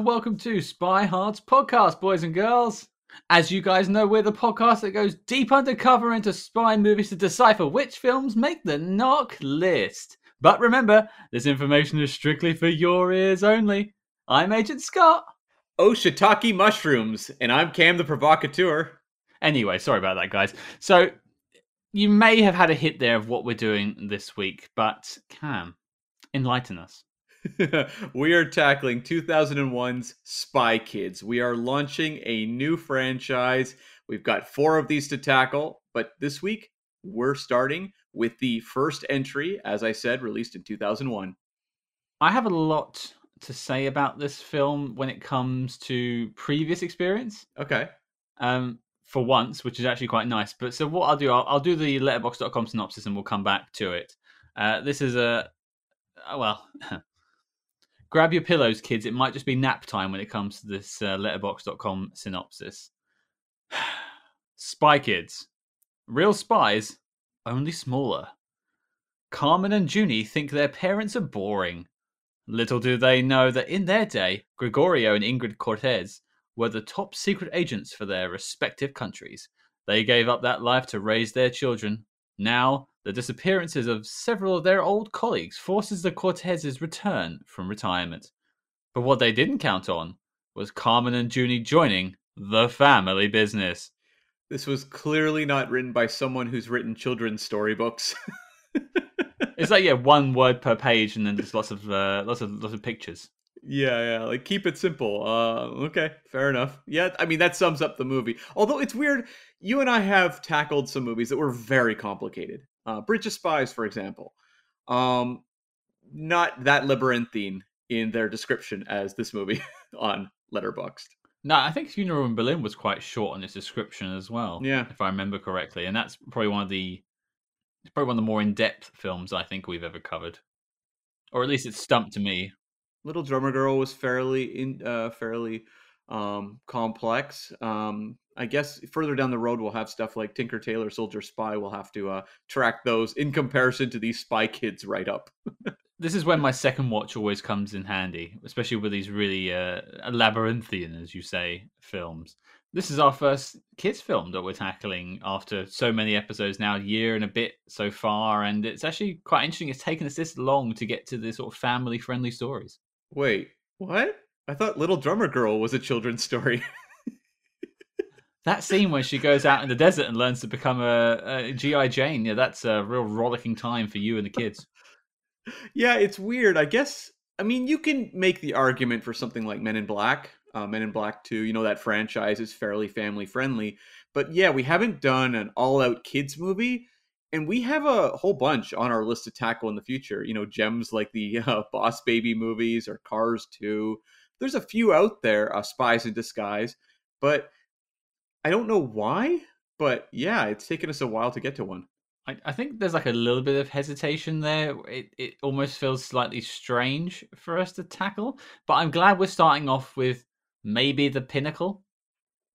and welcome to Spy Hard's podcast, boys and girls. As you guys know, we're the podcast that goes deep undercover into spy movies to decipher which films make the NOC list. But remember, this information is strictly for your ears only. I'm Agent Scott. Oh, shiitake mushrooms, and I'm Cam the provocateur. Anyway, sorry about that, guys. So, you may have had a hit there of what we're doing this week, but Cam, enlighten us. we are tackling 2001's Spy Kids. We are launching a new franchise. We've got four of these to tackle, but this week we're starting with the first entry, as I said, released in 2001. I have a lot to say about this film when it comes to previous experience. Okay. Um, for once, which is actually quite nice. But so what I'll do, I'll, I'll do the letterboxd.com synopsis and we'll come back to it. Uh, this is a, well, grab your pillows, kids. It might just be nap time when it comes to this uh, letterboxd.com synopsis. Spy Kids. Real spies, only smaller. Carmen and Junie think their parents are boring. Little do they know that in their day, Gregorio and Ingrid Cortez were the top secret agents for their respective countries. They gave up that life to raise their children. Now, the disappearances of several of their old colleagues forces the Cortezes' return from retirement. But what they didn't count on was Carmen and Junie joining the family business. This was clearly not written by someone who's written children's storybooks. it's like yeah, one word per page, and then just lots of uh, lots of lots of pictures. Yeah, yeah, like keep it simple. Uh, okay, fair enough. Yeah, I mean that sums up the movie. Although it's weird, you and I have tackled some movies that were very complicated. Uh, Bridge of Spies, for example, um, not that labyrinthine in their description as this movie on Letterboxd. No, I think Funeral in Berlin was quite short on its description as well. Yeah, if I remember correctly, and that's probably one of the it's probably one of the more in-depth films I think we've ever covered, or at least it's stumped to me. Little Drummer Girl was fairly in uh, fairly um, complex. Um, I guess further down the road we'll have stuff like Tinker Tailor Soldier Spy. We'll have to uh, track those in comparison to these Spy Kids write up. this is when my second watch always comes in handy, especially with these really uh, labyrinthian, as you say, films. This is our first kids film that we're tackling after so many episodes now, a year and a bit so far, and it's actually quite interesting. It's taken us this long to get to the sort of family-friendly stories. Wait, what? I thought Little Drummer Girl was a children's story. that scene where she goes out in the desert and learns to become a, a GI Jane, yeah, that's a real rollicking time for you and the kids. yeah, it's weird. I guess. I mean, you can make the argument for something like Men in Black, uh, Men in Black 2. You know, that franchise is fairly family friendly. But yeah, we haven't done an all out kids movie. And we have a whole bunch on our list to tackle in the future. You know, gems like the uh, Boss Baby movies or Cars 2. There's a few out there, uh, Spies in Disguise. But I don't know why. But yeah, it's taken us a while to get to one. I, I think there's like a little bit of hesitation there. It it almost feels slightly strange for us to tackle, but I'm glad we're starting off with maybe the pinnacle.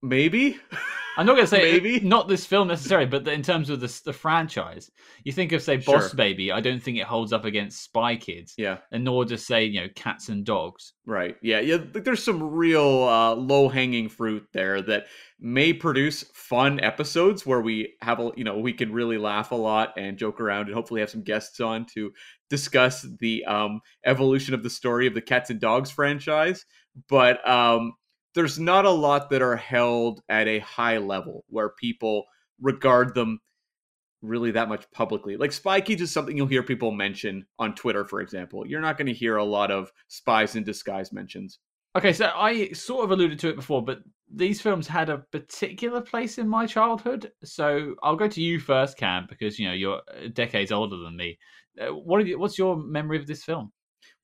Maybe. I'm not going to say maybe not this film necessarily, but in terms of the the franchise, you think of say Boss sure. Baby. I don't think it holds up against Spy Kids. Yeah, and nor does say you know Cats and Dogs. Right. Yeah. Yeah. There's some real uh, low hanging fruit there that may produce fun episodes where we have a you know we can really laugh a lot and joke around and hopefully have some guests on to discuss the um, evolution of the story of the Cats and Dogs franchise. But um, there's not a lot that are held at a high level where people regard them really that much publicly. Like Spy Kids is something you'll hear people mention on Twitter, for example. You're not going to hear a lot of spies in disguise mentions. Okay, so I sort of alluded to it before, but these films had a particular place in my childhood. So I'll go to you first, Cam, because you know you're decades older than me. Uh, what you, what's your memory of this film?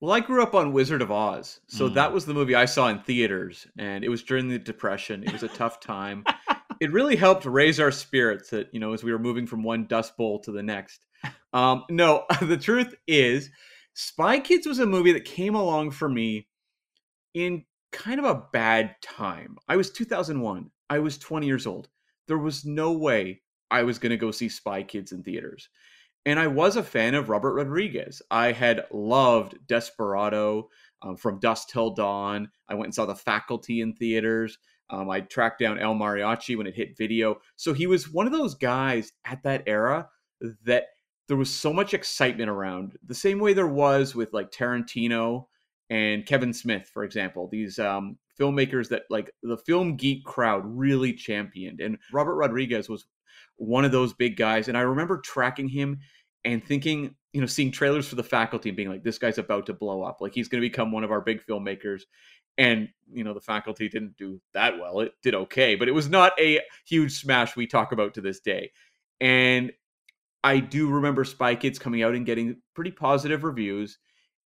Well, I grew up on Wizard of Oz, so mm. that was the movie I saw in theaters, and it was during the Depression. It was a tough time. it really helped raise our spirits that you know as we were moving from one dust bowl to the next. Um, no, the truth is, Spy Kids was a movie that came along for me in kind of a bad time. I was 2001. I was 20 years old. There was no way I was going to go see Spy Kids in theaters. And I was a fan of Robert Rodriguez. I had loved Desperado. um, from Dusk Till Dawn. I went and saw The Faculty in theaters. Um, I tracked down El Mariachi when it hit video. So he was one of those guys at that era that there was so much excitement around. The same way there was with like Tarantino and Kevin Smith, for example. These um, filmmakers that like the film geek crowd really championed. And Robert Rodriguez was one of those big guys. And I remember tracking him and thinking, you know, seeing trailers for the faculty and being like, this guy's about to blow up. Like he's going to become one of our big filmmakers. And, you know, the faculty didn't do that well. It did okay, but it was not a huge smash we talk about to this day. And I do remember Spy Kids coming out and getting pretty positive reviews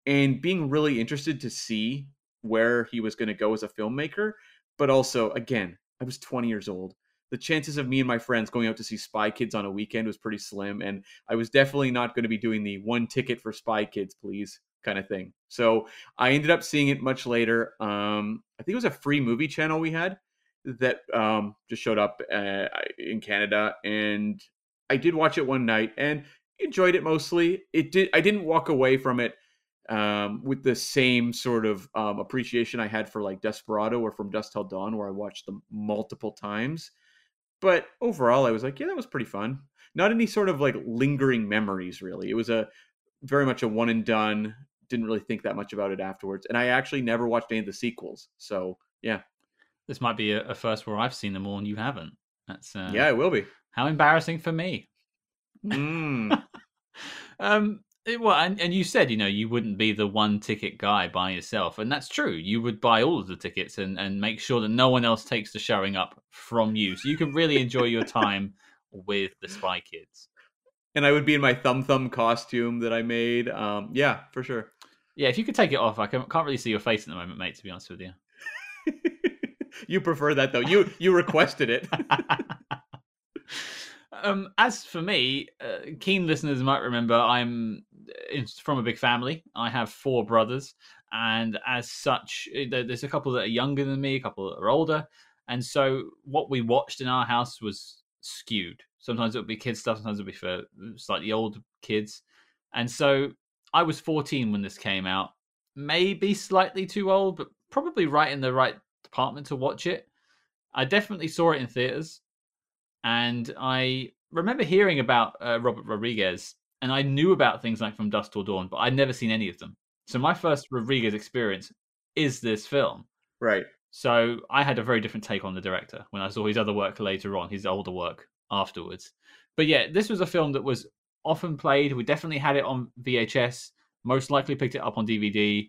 and being really interested to see where he was going to go as a filmmaker. But also, again, I was 20 years old. The chances of me and my friends going out to see Spy Kids on a weekend was pretty slim. And I was definitely not going to be doing the one ticket for Spy Kids, please kind of thing. So I ended up seeing it much later. Um, I think it was a free movie channel we had that um, just showed up uh, in Canada. And I did watch it one night and enjoyed it mostly. It did. I didn't walk away from it um, with the same sort of um, appreciation I had for like Desperado or From Dust Till Dawn, where I watched them multiple times. But overall, I was like, yeah, that was pretty fun. Not any sort of like lingering memories, really. It was a very much a one and done. Didn't really think that much about it afterwards, and I actually never watched any of the sequels. So yeah, this might be a, a first where I've seen them all and you haven't. That's uh, yeah, it will be. How embarrassing for me. Mm. um, it, well, and, and you said, you know, you wouldn't be the one ticket guy by yourself. And that's true. You would buy all of the tickets and, and make sure that no one else takes the showing up from you. So you can really enjoy your time with the Spy Kids. And I would be in my thumb thumb costume that I made. Um, yeah, for sure. Yeah, if you could take it off, I can't really see your face at the moment, mate, to be honest with you. you prefer that though. You you requested it. um, as for me, uh, keen listeners might remember I'm from a big family. I have four brothers, and as such, eh, there's a couple that are younger than me, a couple that are older, and so what we watched in our house was skewed. Sometimes it would be kids stuff, sometimes it would be for slightly older kids, and so I was 14 when this came out, maybe slightly too old, but probably right in the right department to watch it. I definitely saw it in theaters, and I remember hearing about uh, Robert Rodriguez, and I knew about things like From Dusk Till Dawn, but I'd never seen any of them. So my first Rodriguez experience is this film. Right. So I had a very different take on the director when I saw his other work later on, his older work afterwards. But yeah, this was a film that was often played. We definitely had it on VHS. Most likely picked it up on DVD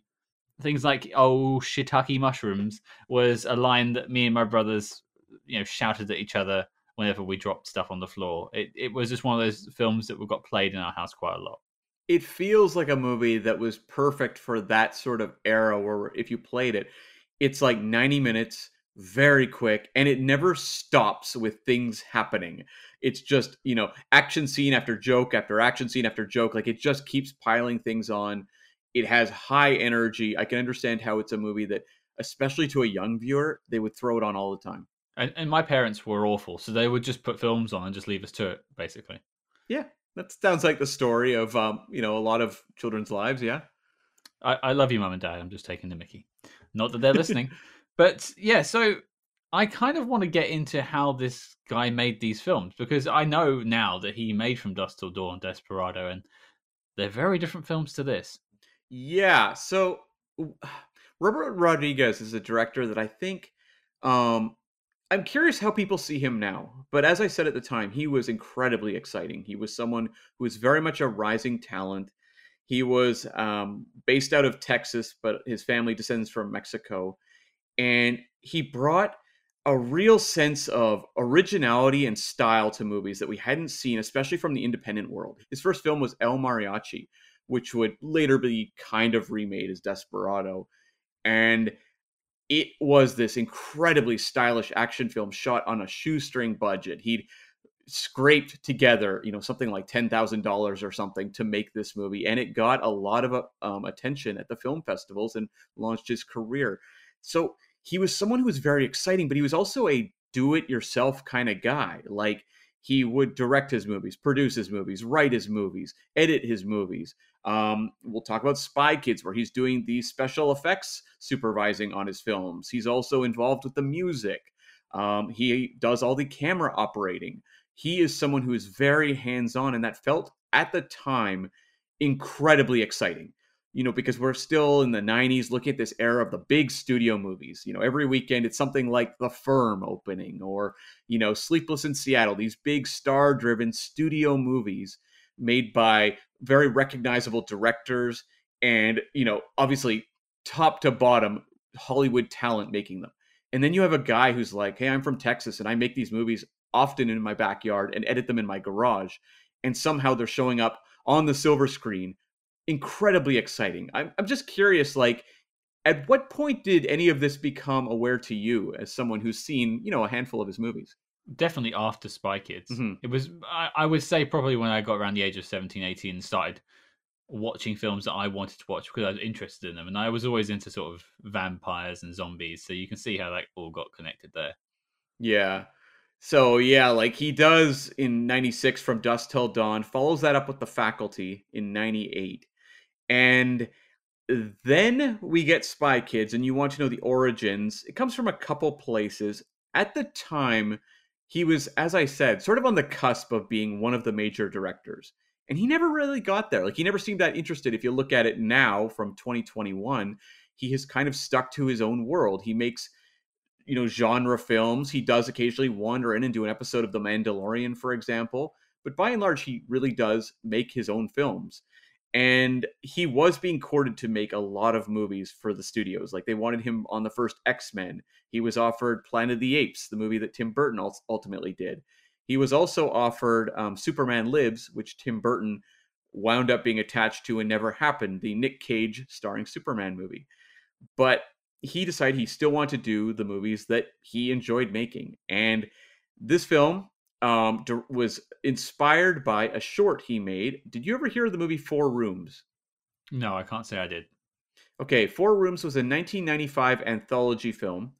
things like "oh shiitake mushrooms" was a line that me and my brothers, you know, shouted at each other whenever we dropped stuff on the floor. It it was just one of those films that we got played in our house quite a lot. It feels like a movie that was perfect for that sort of era where if you played it, it's like 90 minutes, very quick, and it never stops with things happening. It's just, you know, action scene after joke after action scene after joke. Like it just keeps piling things on it has high energy. I can understand how it's a movie that, especially to a young viewer, they would throw it on all the time. And, and my parents were awful, so they would just put films on and just leave us to it, basically. Yeah, that sounds like the story of um, you know a lot of children's lives. Yeah, I, I love you, mum and dad. I'm just taking the Mickey. Not that they're listening, but yeah. So I kind of want to get into how this guy made these films because I know now that he made From Dust Till Dawn, Desperado, and they're very different films to this. Yeah. So Robert Rodriguez is a director that I think um I'm curious how people see him now. But as I said at the time, he was incredibly exciting. He was someone who was very much a rising talent. He was um, based out of Texas, but his family descends from Mexico. And he brought a real sense of originality and style to movies that we hadn't seen, especially from the independent world. His first film was El Mariachi, which would later be kind of remade as Desperado. And it was this incredibly stylish action film shot on a shoestring budget. He'd scraped together, you know, something like ten thousand dollars or something to make this movie, and it got a lot of um, attention at the film festivals and launched his career. So he was someone who was very exciting, but he was also a do-it-yourself kind of guy. Like He would direct his movies, produce his movies, write his movies, edit his movies. Um, we'll talk about Spy Kids, where he's doing the special effects supervising on his films. He's also involved with the music. Um, he does all the camera operating. He is someone who is very hands on, and that felt at the time incredibly exciting you know, because we're still in the 90s looking at this era of the big studio movies. You know, every weekend it's something like The Firm opening or, you know, Sleepless in Seattle, these big star driven studio movies made by very recognizable directors and, you know, obviously top to bottom Hollywood talent making them. And then you have a guy who's like, hey, I'm from Texas and I make these movies often in my backyard and edit them in my garage. And somehow they're showing up on the silver screen incredibly exciting. I'm, I'm just curious, like, at what point did any of this become aware to you as someone who's seen, you know, a handful of his movies? Definitely after Spy Kids. Mm-hmm. It was, I, I, would say, probably when I got around the age of 17, 18 and started watching films that I wanted to watch because I was interested in them. And I was always into sort of vampires and zombies. So you can see how that all got connected there. Yeah. So yeah, like he does in 96 from Dusk Till Dawn, follows that up with the faculty in 98. And then we get Spy Kids, and you want to know the origins. It comes from a couple places. At the time, he was, as I said, sort of on the cusp of being one of the major directors. And he never really got there. Like, he never seemed that interested. If you look at it now from 2021, he has kind of stuck to his own world. He makes, you know, genre films. He does occasionally wander in and do an episode of The Mandalorian, for example. But by and large, he really does make his own films and he was being courted to make a lot of movies for the studios. Like they wanted him on the first x-men. He was offered planet of the apes the movie that tim burton ultimately did. He was also offered um, superman lives which tim burton wound up being attached to and never happened the nick cage starring superman movie. But he decided he still wanted to do the movies that he enjoyed making. And this film um, was inspired by a short he made. Did you ever hear of the movie Four Rooms? No, I can't say I did. Okay, Four Rooms was a 1995 anthology film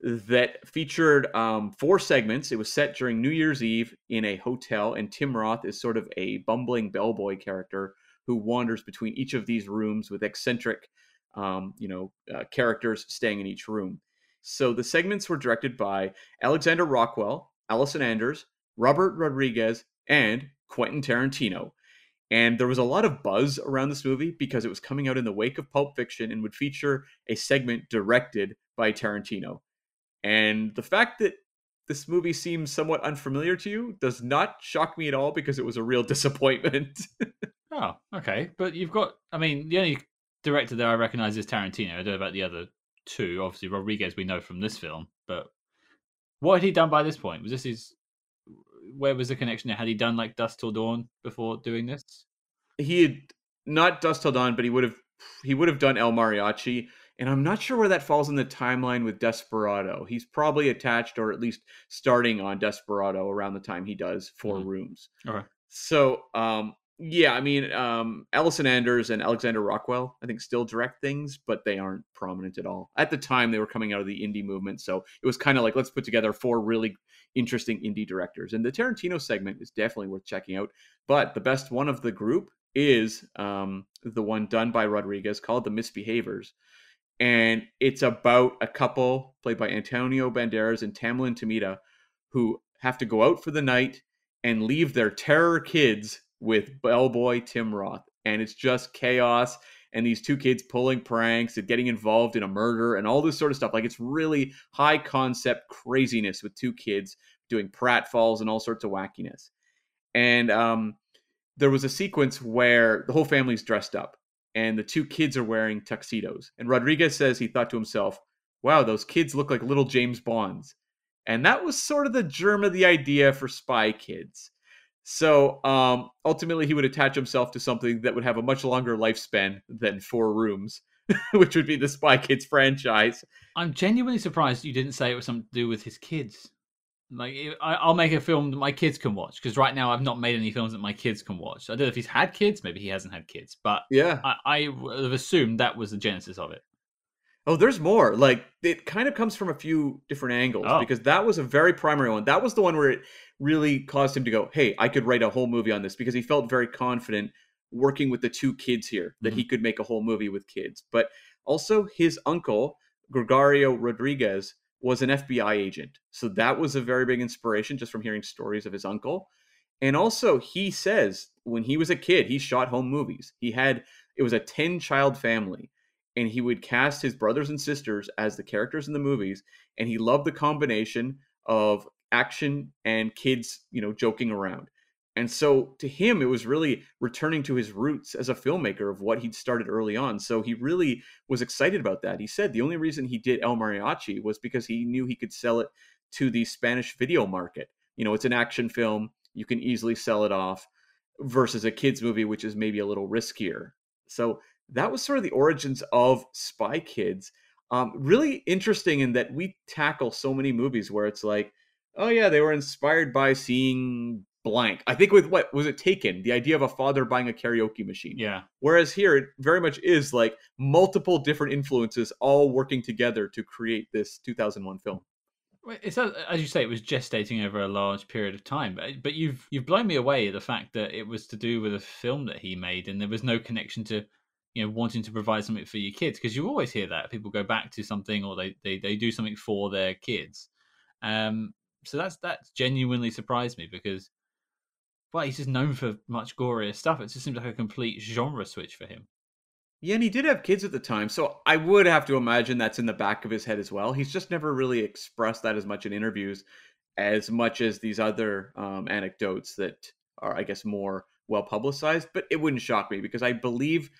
that featured um, four segments. It was set during New Year's Eve in a hotel, and Tim Roth is sort of a bumbling bellboy character who wanders between each of these rooms with eccentric, um, you know, uh, characters staying in each room. So the segments were directed by Alexander Rockwell, Allison Anders, Robert Rodriguez, and Quentin Tarantino. And there was a lot of buzz around this movie because it was coming out in the wake of Pulp Fiction and would feature a segment directed by Tarantino. And the fact that this movie seems somewhat unfamiliar to you does not shock me at all because it was a real disappointment. oh, okay. But you've got, I mean, the only director that I recognize is Tarantino. I don't know about the other two. Obviously, Rodriguez we know from this film, but what had he done by this point? Was this his where was the connection there? Had he done like Dust Till Dawn before doing this? He had not Dust Till Dawn, but he would have he would have done El Mariachi, and I'm not sure where that falls in the timeline with Desperado. He's probably attached or at least starting on Desperado around the time he does 4 mm-hmm. Rooms. Okay. So, um, yeah, I mean, um, Allison Anders and Alexander Rockwell, I think, still direct things, but they aren't prominent at all. At the time, they were coming out of the indie movement, so it was kind of like let's put together four really interesting indie directors. And the Tarantino segment is definitely worth checking out. But the best one of the group is um, the one done by Rodriguez called The Misbehavers. And it's about a couple played by Antonio Banderas and Tamlyn Tomita who have to go out for the night and leave their terror kids with bellboy Tim Roth. And it's just chaos and these two kids pulling pranks and getting involved in a murder and all this sort of stuff. Like it's really high concept craziness with two kids doing pratfalls and all sorts of wackiness. And um, there was a sequence where the whole family's dressed up and the two kids are wearing tuxedos. And Rodriguez says he thought to himself, wow, those kids look like little James Bonds. And that was sort of the germ of the idea for Spy Kids. So um, ultimately, he would attach himself to something that would have a much longer lifespan than Four Rooms, which would be the Spy Kids franchise. I'm genuinely surprised you didn't say it was something to do with his kids. Like, I, will make a film that my kids can watch because right now I've not made any films that my kids can watch. I don't know if he's had kids, maybe he hasn't had kids, but yeah, I, I have assumed that was the genesis of it. Oh, there's more. Like it kind of comes from a few different angles Oh. because that was a very primary one. That was the one where it really caused him to go, "Hey, I could write a whole movie on this" because he felt very confident working with the two kids here that he mm-hmm. could make a whole movie with kids. But also his uncle, Gregorio Rodriguez, was an FBI agent. So that was a very big inspiration just from hearing stories of his uncle. And also he says when he was a kid, he shot home movies. He had it was a 10 child family and he would cast his brothers and sisters as the characters in the movies and he loved the combination of action and kids you know joking around. And so to him it was really returning to his roots as a filmmaker of what he'd started early on. So he really was excited about that. He said the only reason he did el mariachi was because he knew he could sell it to the spanish video market. You know it's an action film. You can easily sell it off versus a kids movie which is maybe a little riskier. So that was sort of the origins of Spy Kids. Um, really interesting in that we tackle so many movies where it's like, oh yeah, they were inspired by seeing blank. I think with what was it Taken, the idea of a father buying a karaoke machine. Yeah. Whereas here, it very much is like multiple different influences all working together to create this 2001 film. It's as you say, it was gestating over a large period of time. But but you've you've blown me away the fact that it was to do with a film that he made, and there was no connection to you know wanting to provide something for your kids because you always hear that people go back to something or they they, they do something for their kids. Um, so that's that's genuinely surprised me because well, he's just known for much gorier stuff. It just seems like a complete genre switch for him. Yeah, and he did have kids at the time, so I would have to imagine that's in the back of his head as well. He's just never really expressed that as much in interviews, as much as these other um, anecdotes that are, I guess, more well publicized. But it wouldn't shock me because I believe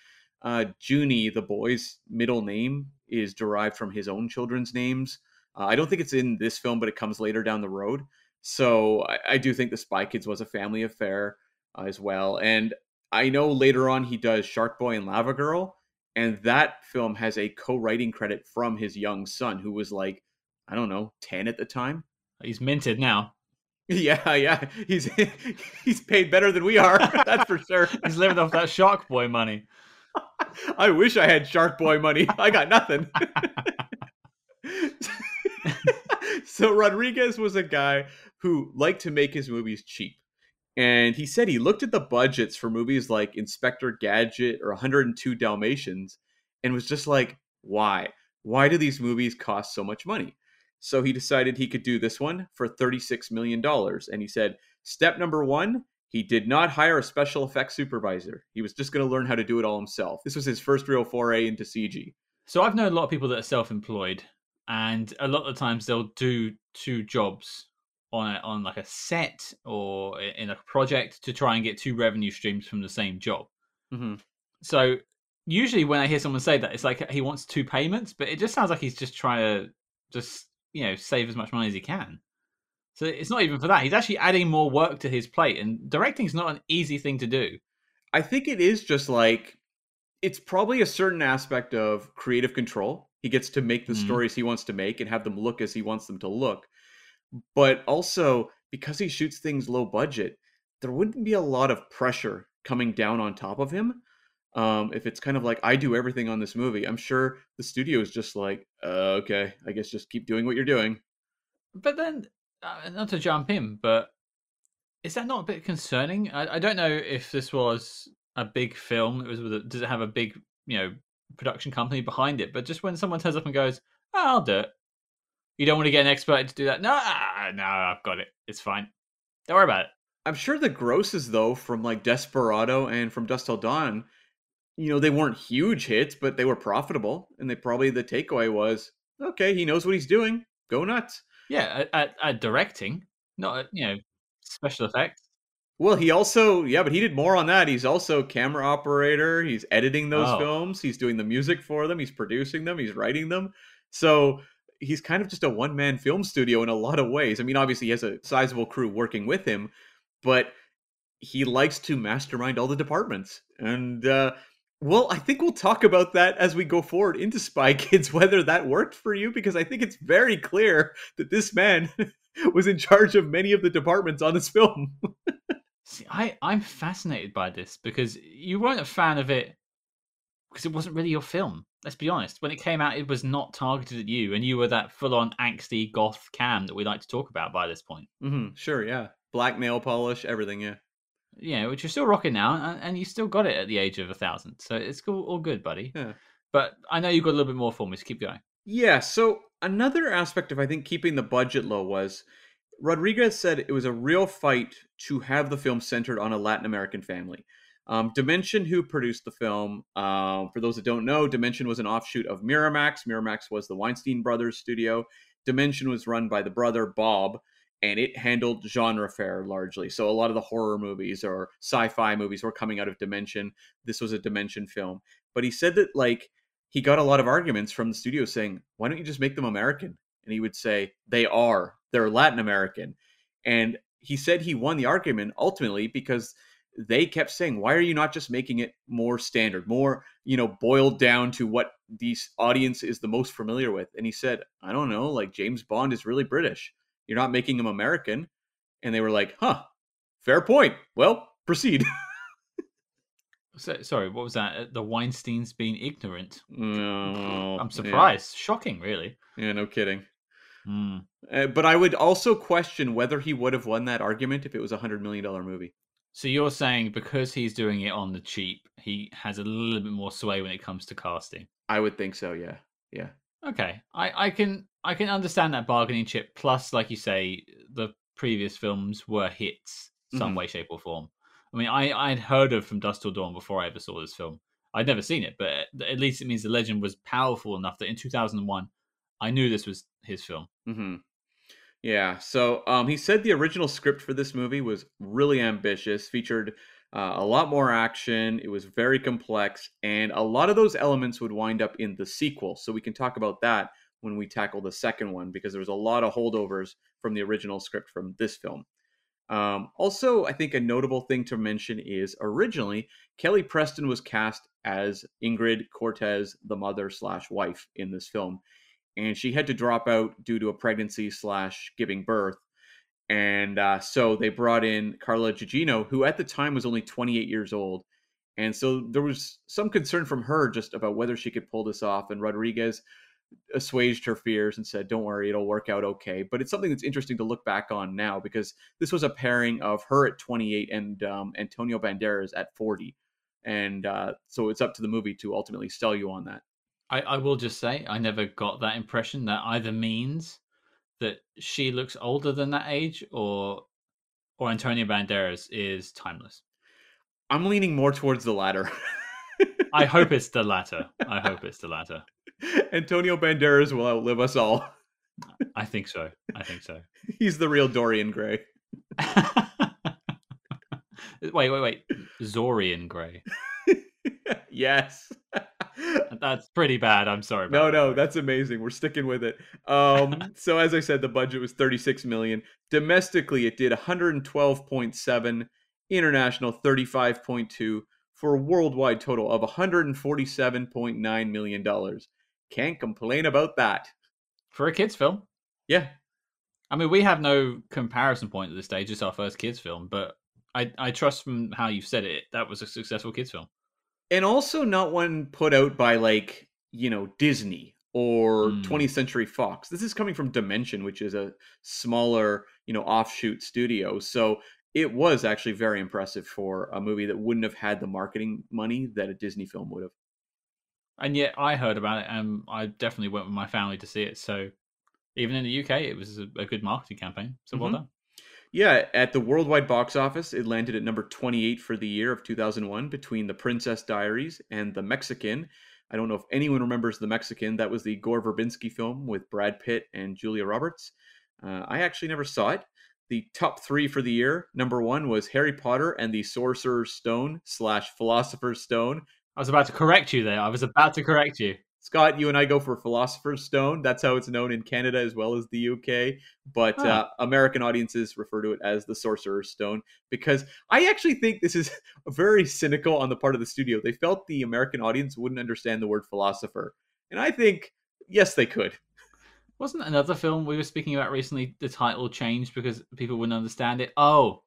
uh, Junie, the boy's middle name, is derived from his own children's names. Uh, I don't think it's in this film, but it comes later down the road. So I, I do think the Spy Kids was a family affair uh, as well. And I know later on he does Shark Boy and Lava Girl, and that film has a co-writing credit from his young son, who was like, I don't know, ten at the time. He's minted now. Yeah, yeah, he's he's paid better than we are. That's for sure. He's living off that Shark Boy money. I wish I had Shark Boy money. I got nothing. so Rodriguez was a guy who liked to make his movies cheap. And he said he looked at the budgets for movies like Inspector Gadget or 102 Dalmatians and was just like, why? Why do these movies cost so much money? So he decided he could do this one for $36 million. And he said, step number one, he did not hire a special effects supervisor. He was just going to learn how to do it all himself. This was his first real foray into CG. So I've known a lot of people that are self-employed, and a lot of the times they'll do two jobs on a, on like a set or in a project to try and get two revenue streams from the same job. Mm-hmm. So usually when I hear someone say that, it's like he wants two payments, but it just sounds like he's just trying to just you know save as much money as he can. So it's not even for that. He's actually adding more work to his plate, and directing is not an easy thing to do. I think it is just like it's probably a certain aspect of creative control. He gets to make the Mhm. stories he wants to make and have them look as he wants them to look. But also because he shoots things low budget, there wouldn't be a lot of pressure coming down on top of him. Um, if it's kind of like I do everything on this movie, I'm sure the studio is just like, uh, okay, I guess just keep doing what you're doing. But then, uh, not to jump in, but is that not a bit concerning? I, I don't know if this was a big film. It was with a, does it have a big you know production company behind it? But just when someone turns up and goes, oh, "I'll do it," you don't want to get an expert to do that. No, ah, no, I've got it. It's fine. Don't worry about it. I'm sure the grosses though from like Desperado and from Dust Till Dawn, you know, they weren't huge hits, but they were profitable, and they probably the takeaway was, okay, he knows what he's doing. Go nuts. Yeah, at, at, directing, not at, you know special effects. Well, he also, yeah, but he did more on that. He's also camera operator. He's editing those Oh. films. He's doing the music for them. He's producing them. He's writing them. So he's kind of just a one man film studio in a lot of ways. I mean, obviously, he has a sizable crew working with him, but he likes to mastermind all the departments. And, uh, well, I think we'll talk about that as we go forward into Spy Kids, whether that worked for you, because I think it's very clear that this man was in charge of many of the departments on this film. See, I I'm fascinated by this because you weren't a fan of it because it wasn't really your film. let's be honest, when it came out, it was not targeted at you, and you were that full-on angsty goth cam that we like to talk about by this point. hmm Sure, yeah. Black nail polish, everything, yeah. Yeah, which you're still rocking now, and, and you still got it at the age of a thousand, so it's all, all good, buddy. Yeah. But I know you've got a little bit more for me, so keep going. Yeah, so another aspect of I think keeping the budget low was Rodriguez said it was a real fight to have the film centered on a Latin American family. Um, Dimension, who produced the film, uh, for those that don't know, Dimension was an offshoot of Miramax. Miramax was the Weinstein Brothers studio. Dimension was run by the brother Bob, and it handled genre fare largely. So a lot of the horror movies or sci-fi movies were coming out of Dimension. This was a Dimension film, but he said that like he got a lot of arguments from the studio saying, "Why don't you just make them American?" And he would say, "They are. They're Latin American." And he said he won the argument ultimately because they kept saying, "Why are you not just making it more standard, more, you know, boiled down to what this audience is the most familiar with?" And he said, "I don't know, like James Bond is really British. You're not making him American." And they were like, "Huh. Fair point. Well, proceed." So, sorry, what was that? Uh, The Weinsteins being ignorant. no, I'm yeah. surprised. Shocking, really. Yeah, no kidding. Hmm. Uh, but I would also question whether he would have won that argument if it was a hundred million dollar movie. So you're saying because he's doing it on the cheap, he has a little bit more sway when it comes to casting. I would think so. Yeah, yeah. Okay, I, I can I can understand that bargaining chip. Plus, like you say, the previous films were hits some Mhm. way, shape, or form. I mean, I I'd heard of From Dust Till Dawn before I ever saw this film. I'd never seen it, but at- least it means the legend was powerful enough that in 2001, I knew this was his film. hmm Yeah. So um, he said the original script for this movie was really ambitious, featured uh, a lot more action. It was very complex, and a lot of those elements would wind up in the sequel. So we can talk about that when we tackle the second one because there was a lot of holdovers from the original script from this film. Um, also, I think a notable thing to mention is originally Kelly Preston was cast as Ingrid Cortez, the mother slash wife in this film, and she had to drop out due to a pregnancy slash giving birth. And uh, so they brought in Carla Gugino, who at the time was only 28 years old. And so there was some concern from her just about whether she could pull this off. And Rodriguez assuaged her fears and said, "Don't worry, it'll work out okay." But it's something that's interesting to look back on now because this was a pairing of her at 28 and um, Antonio Banderas at 40, and uh, so it's up to the movie to ultimately sell you on that. I, I will just say I never got that impression that either means that she looks older than that age or or Antonio Banderas is timeless. I'm leaning more towards the latter. I hope it's the latter. I hope it's the latter. Antonio Banderas will outlive us all. I think so. I think so. He's the real Dorian Gray. wait, wait, wait. Zorian Gray. yes. That's pretty bad. I'm sorry. No, about no, that. that's amazing. We're sticking with it. Um, so as I said, the budget was 36 million. Domestically, it did 112.7, international 35.2 for a worldwide total of 147.9 million dollars. Can't complain about that. for a kids film. Yeah, I mean, we have no comparison point at this stage. It's our first kids film, but I, I trust from how you've said it, that was a successful kids film. and also not one put out by like you know Disney or Hmm. 20th Century Fox. This is coming from Dimension, which is a smaller you know offshoot studio. So it was actually very impressive for a movie that wouldn't have had the marketing money that a Disney film would have. And yet, I heard about it, and I definitely went with my family to see it. So, even in the UK, it was a, a good marketing campaign. So well Mhm. done. Yeah, at the worldwide box office, it landed at number 28 for the year of 2001 between The Princess Diaries and The Mexican. I don't know if anyone remembers The Mexican. That was the Gore Verbinski film with Brad Pitt and Julia Roberts. Uh, I actually never saw it. The top three for the year number one was Harry Potter and the Sorcerer's Stone slash Philosopher's Stone. I was about to correct you there. I was about to correct you. Scott, you and I go for Philosopher's Stone. That's how it's known in Canada as well as the UK. But Huh. uh, American audiences refer to it as the Sorcerer's Stone because I actually think this is very cynical on the part of the studio. They felt the American audience wouldn't understand the word philosopher. And I think, yes, they could. Wasn't another film we were speaking about recently the title changed because people wouldn't understand it? Oh,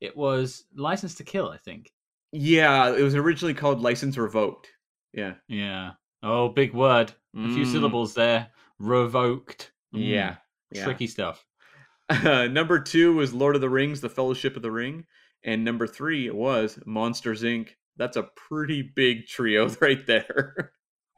it was License to Kill, I think. Yeah, it was originally called License Revoked. Yeah. Yeah. Oh, big word. A few Mm, syllables there. Revoked. Mm, Yeah. yeah. Tricky stuff. number two was Lord of the Rings: The Fellowship of the Ring, and number three was Monsters Inc. That's a pretty big trio right there.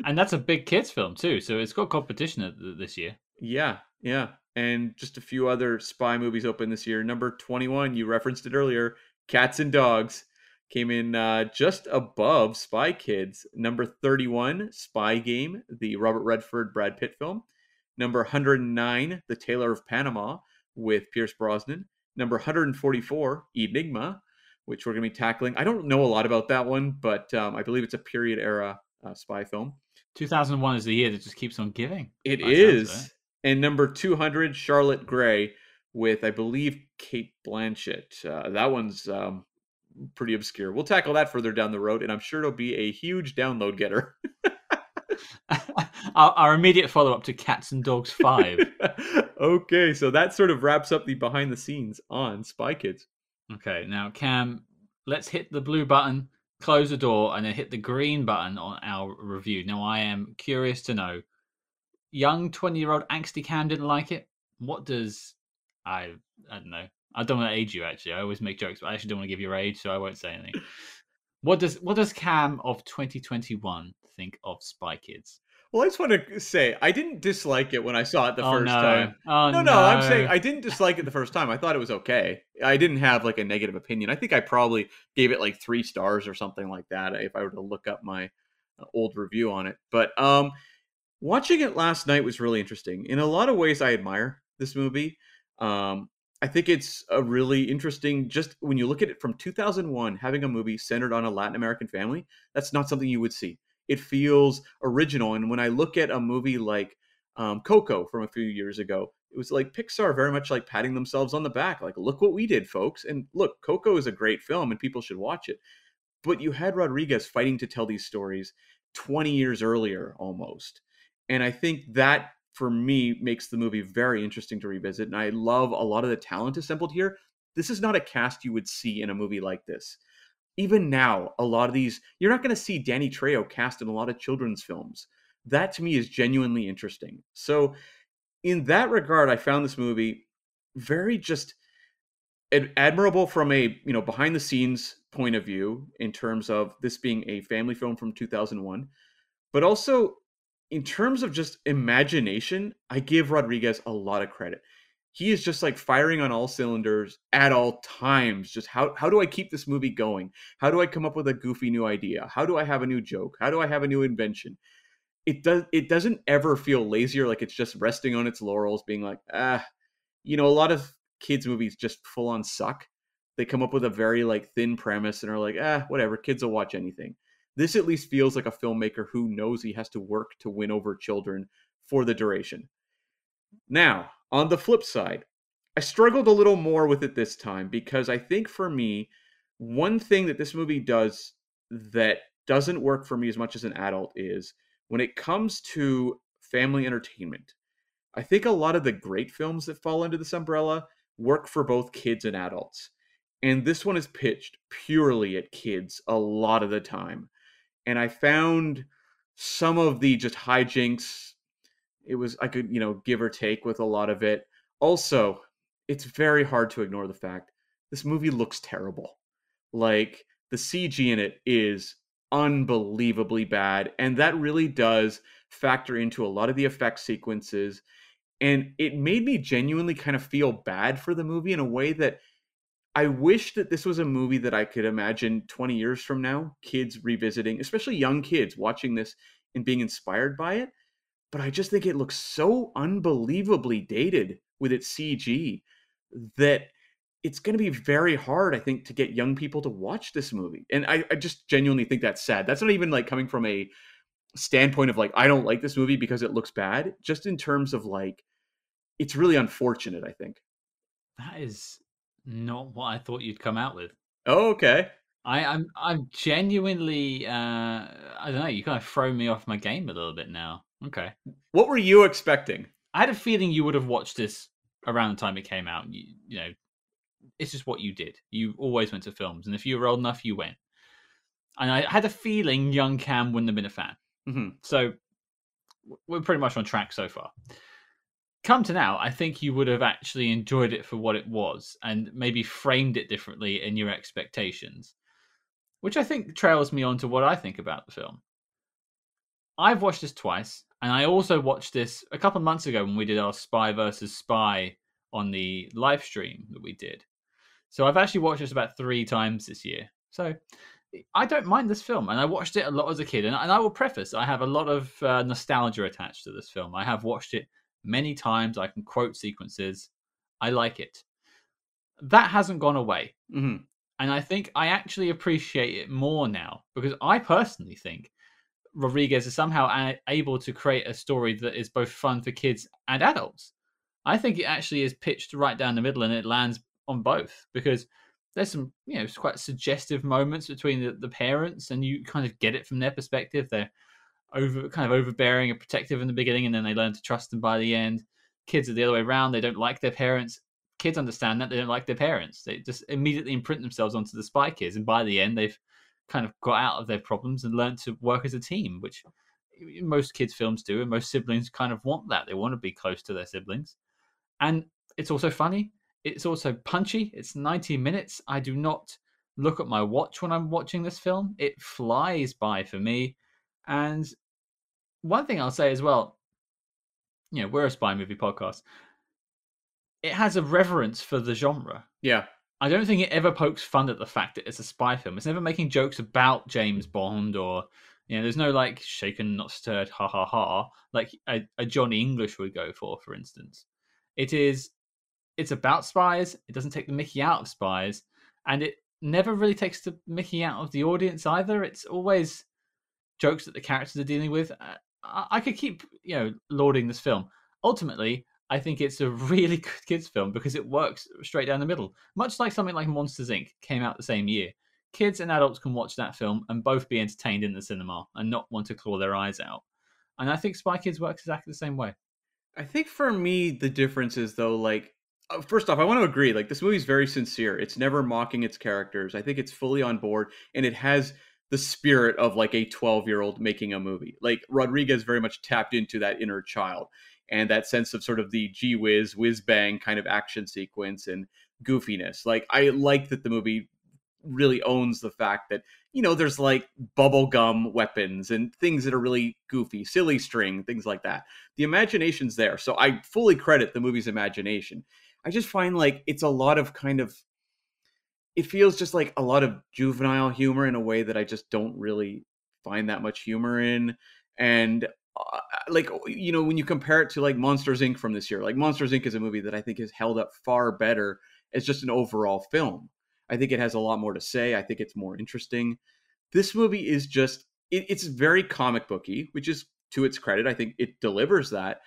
And that's a big kids film too, so it's got competition this year. yeah, yeah, and just a few other spy movies open this year. Number twenty-one, you referenced it earlier, Cats and Dogs came in uh, just above Spy Kids. Number thirty-one, Spy Game, the Robert Redford Brad Pitt film. Number 109, The Tailor of Panama with Pierce Brosnan. Number 144, Enigma, which we're going to be tackling. I don't know a lot about that one, but um, I believe it's a period era uh, spy film. 2001 is the year that just keeps on giving. It is. By the sounds is. of it. And number 200, Charlotte Gray with, I believe, Cate Blanchett. Uh, that one's um, pretty obscure. We'll tackle that further down the road, and I'm sure it'll be a huge download getter. our, our immediate follow up to Cats and Dogs 5. okay, so that sort of wraps up the behind the scenes on Spy Kids. okay, now, Cam, let's hit the blue button, close the door, and then hit the green button on our review. Now, I am curious to know young 20 year old angsty Cam didn't like it. What does. I, I don't know. I don't want to age you, actually. I always make jokes, but I actually don't want to give you your age, so I won't say anything. What does what does Cam of 2021 think of Spy Kids? Well, I just want to say I didn't dislike it when I saw it the oh, first no. time. Oh, no, no, no, I'm saying I didn't dislike it the first time. I thought it was okay. I didn't have like a negative opinion. I think I probably gave it like three stars or something like that if I were to look up my uh, old review on it. But um, watching it last night was really interesting. In a lot of ways, I admire this movie. Um, I think it's a really interesting. Just when you look at it from 2001, having a movie centered on a Latin American family, that's not something you would see. It feels original. And when I look at a movie like um, Coco from a few years ago, it was like Pixar very much like patting themselves on the back, like, look what we did, folks. And look, Coco is a great film and people should watch it. But you had Rodriguez fighting to tell these stories 20 years earlier almost. And I think that for me makes the movie very interesting to revisit. And I love a lot of the talent assembled here. This is not a cast you would see in a movie like this even now, a lot of these, you're not going to see Danny Trejo cast in a lot of children's films. That to me is genuinely interesting. So, in that regard, I found this movie very just ad- admirable from a you know behind the scenes point of view in terms of this being a family film from 2001, but also in terms of just imagination. I give Rodriguez a lot of credit he is just like firing on all cylinders at all times. Just how how do I keep this movie going? How do I come up with a goofy new idea? How do I have a new joke? How do I have a new invention? It does it doesn't ever feel lazier like it's just resting on its laurels being like, ah, you know, a lot of kids movies just full on suck. They come up with a very like thin premise and are like, ah, whatever, kids will watch anything. This at least feels like a filmmaker who knows he has to work to win over children for the duration. Now, on the flip side, I struggled a little more with it this time because I think for me, one thing that this movie does that doesn't work for me as much as an adult is when it comes to family entertainment. I think a lot of the great films that fall under this umbrella work for both kids and adults. And this one is pitched purely at kids a lot of the time. And I found some of the just hijinks it was I could, you know, give or take with a lot of it. Also, it's very hard to ignore the fact this movie looks terrible. Like the CG in it is unbelievably bad and that really does factor into a lot of the effect sequences and it made me genuinely kind of feel bad for the movie in a way that I wish that this was a movie that I could imagine 20 years from now kids revisiting, especially young kids watching this and being inspired by it but I just think it looks so unbelievably dated with its CG that it's going to be very hard, I think, to get young people to watch this movie. And I, I, just genuinely think that's sad. That's not even like coming from a standpoint of like, I don't like this movie because it looks bad, just in terms of like, it's really unfortunate, I think. That is not what I thought you'd come out with. Oh, okay. I, I'm I'm genuinely uh I don't know, you kind of throw me off my game a little bit now. Okay. What were you expecting? I had a feeling you would have watched this around the time it came out. You, you know, it's just what you did. You always went to films, and if you were old enough, you went. And I had a feeling young Cam wouldn't have been a fan. hmm So we're pretty much on track so far. Come to now, I think you would have actually enjoyed it for what it was and maybe framed it differently in your expectations, which I think trails me on to what I think about the film. I've watched this twice, and I also watched this a couple of months ago when we did our Spy versus Spy on the live stream that we did. So I've actually watched this about three times this year. So I don't mind this film, and I watched it a lot as a kid. And, I will preface, I have a lot of uh, nostalgia attached to this film. I have watched it many times. I can quote sequences. I like it. That hasn't gone away, hmm and I think I actually appreciate it more now because I personally think Rodriguez is somehow a- able to create a story that is both fun for kids and adults. I think it actually is pitched right down the middle, and it lands on both because there's some you know quite suggestive moments between the, the parents and you kind of get it from their perspective they're over kind of overbearing and protective in the beginning and then they learn to trust them by the end kids are the other way around they don't like their parents kids understand that they don't like their parents they just immediately imprint themselves onto the spy kids and by the end they've kind of got out of their problems and learned to work as a team which most kids films do and most siblings kind of want that they want to be close to their siblings and it's also funny it's also punchy. It's 90 minutes. I do not look at my watch when I'm watching this film. It flies by for me. And one thing I'll say as well, you know, we're a spy movie podcast. It has a reverence for the genre. Yeah. I don't think it ever pokes fun at the fact that it's a spy film. It's never making jokes about James Bond or you know, there's no like shaken, not stirred, ha ha ha, like a, a Johnny English would go for, for instance. It is it's about spies. It doesn't take the Mickey out of spies, and it never really takes the Mickey out of the audience either. It's always jokes that the characters are dealing with. Uh, I, I could keep you know lauding this film. Ultimately, I think it's a really good kids film because it works straight down the middle, much like something like Monsters Inc. came out the same year. Kids and adults can watch that film and both be entertained in the cinema and not want to claw their eyes out. And I think Spy Kids works exactly the same way. I think for me the difference is though like uh, first off I want to agree like this movie's very sincere. It's never mocking its characters. I think it's fully on board and it has the spirit of like a 12-year-old making a movie. Like Rodriguez very much tapped into that inner child and that sense of sort of the gee whiz whiz bang kind of action sequence and goofiness. Like I like that the movie really owns the fact that you know there's like bubblegum weapons and things that are really goofy silly string things like that the imagination's there so i fully credit the movie's imagination i just find like it's a lot of kind of it feels just like a lot of juvenile humor in a way that i just don't really find that much humor in and uh, like you know when you compare it to like monsters inc from this year like monsters inc is a movie that i think has held up far better as just an overall film I think it has a lot more to say. I think it's more interesting. This movie is just it, it's very comic booky, which is to its credit. I think it delivers that.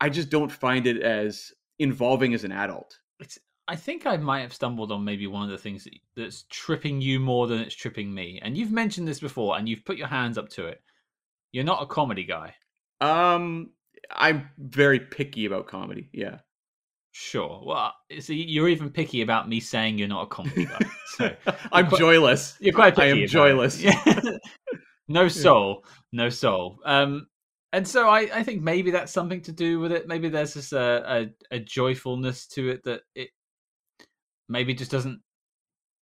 I just don't find it as involving as an adult. It's. I think I might have stumbled on maybe one of the things that, that's tripping you more than it's tripping me. And you've mentioned this before, and you've put your hands up to it. You're not a comedy guy. Um, I'm very picky about comedy. Yeah. Sure. Well, see, you're even picky about me saying you're not a comedy guy. So I'm quite- joyless. you're quite picky. I am joyless. Yeah. no soul. No soul. Um, and so I, I think maybe that's something to do with it. Maybe there's just a, a, a joyfulness to it that it maybe just doesn't,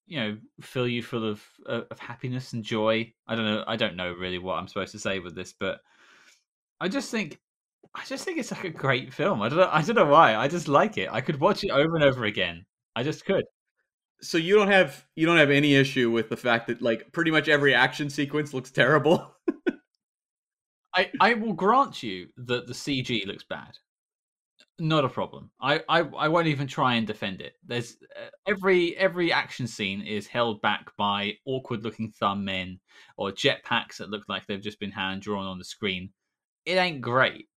you know, fill you full of of of happiness and joy. I don't know. I don't know really what I'm supposed to say with this, but I just think I just think it's like a great film. I don't know. I don't know why. I just like it. I could watch it over and over again. I just could. So you don't have you don't have any issue with the fact that like pretty much every action sequence looks terrible. I, I will grant you that the CG looks bad. Not a problem. I, I, I won't even try and defend it. There's uh, every every action scene is held back by awkward looking thumb men or jetpacks that look like they've just been hand drawn on the screen. It ain't great.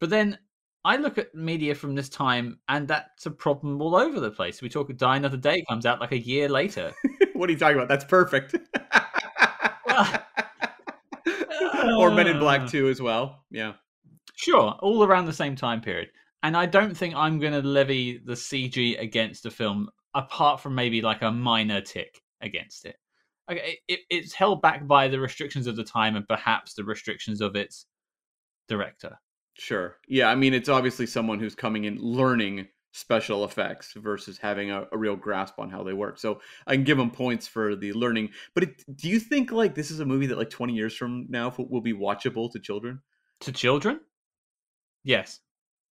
But then I look at media from this time and that's a problem all over the place. We talk Die Another Day comes out like a year later. what are you talking about? That's perfect. Well- or Men in Black 2 as well. Yeah. Sure, all around the same time period. And I don't think I'm going to levy the CG against a film apart from maybe like a minor tick against it. okay, it, it's held back by the restrictions of the time and perhaps the restrictions of its director. Sure. Yeah, I mean, it's obviously someone who's coming in learning special effects versus having a, a real grasp on how they work. So I can give them points for the learning. But it, do you think like this is a movie that like 20 years from now will be watchable to children? To children? Yes.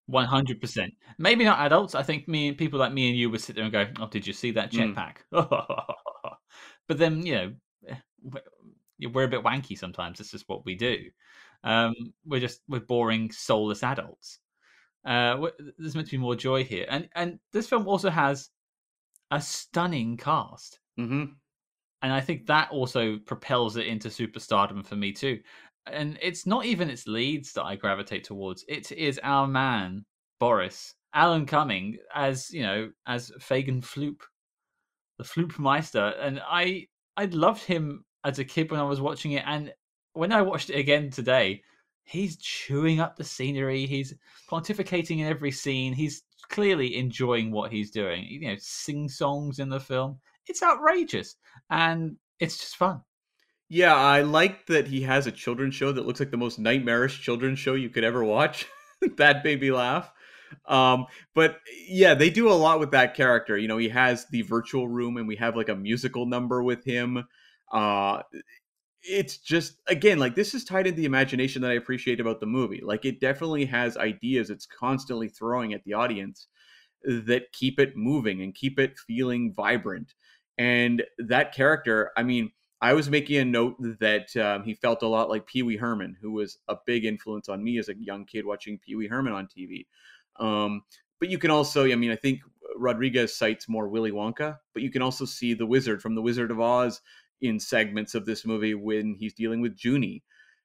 100%. Maybe not adults. I think me and people like me and you would sit there and go, "Oh, did you see that Mm. jetpack?" but then, you know, eh, we're- a bit wanky sometimes. This is what we do. Um, we're just we're boring, soulless adults. Uh, there's meant to be more joy here, and and this film also has a stunning cast, hmm and I think that also propels it into superstardom for me too. And it's not even its leads that I gravitate towards; it is our man Boris Alan Cumming as you know as Fegan Floop, the Floop Meister, and I I loved him as a kid when I was watching it, and when I watched it again today, he's chewing up the scenery. He's pontificating in every scene. He's clearly enjoying what he's doing. You know, sing songs in the film. It's outrageous, and it's just fun. Yeah, I like that he has a children's show that looks like the most nightmarish children's show you could ever watch. that made me laugh. Um, but yeah, they do a lot with that character. You know, he has the virtual room, and we have like a musical number with him. Uh, it's just again like this is tied into the imagination that I appreciate about the movie. Like it definitely has ideas it's constantly throwing at the audience that keep it moving and keep it feeling vibrant. And that character, I mean, I was making a note that um, he felt a lot like Pee Wee Herman, who was a big influence on me as a young kid watching Pee Wee Herman on TV. Um, but you can also, I mean, I think Rodriguez cites more Willy Wonka, but you can also see the Wizard from The Wizard of Oz in segments of this movie when he's dealing with Junie.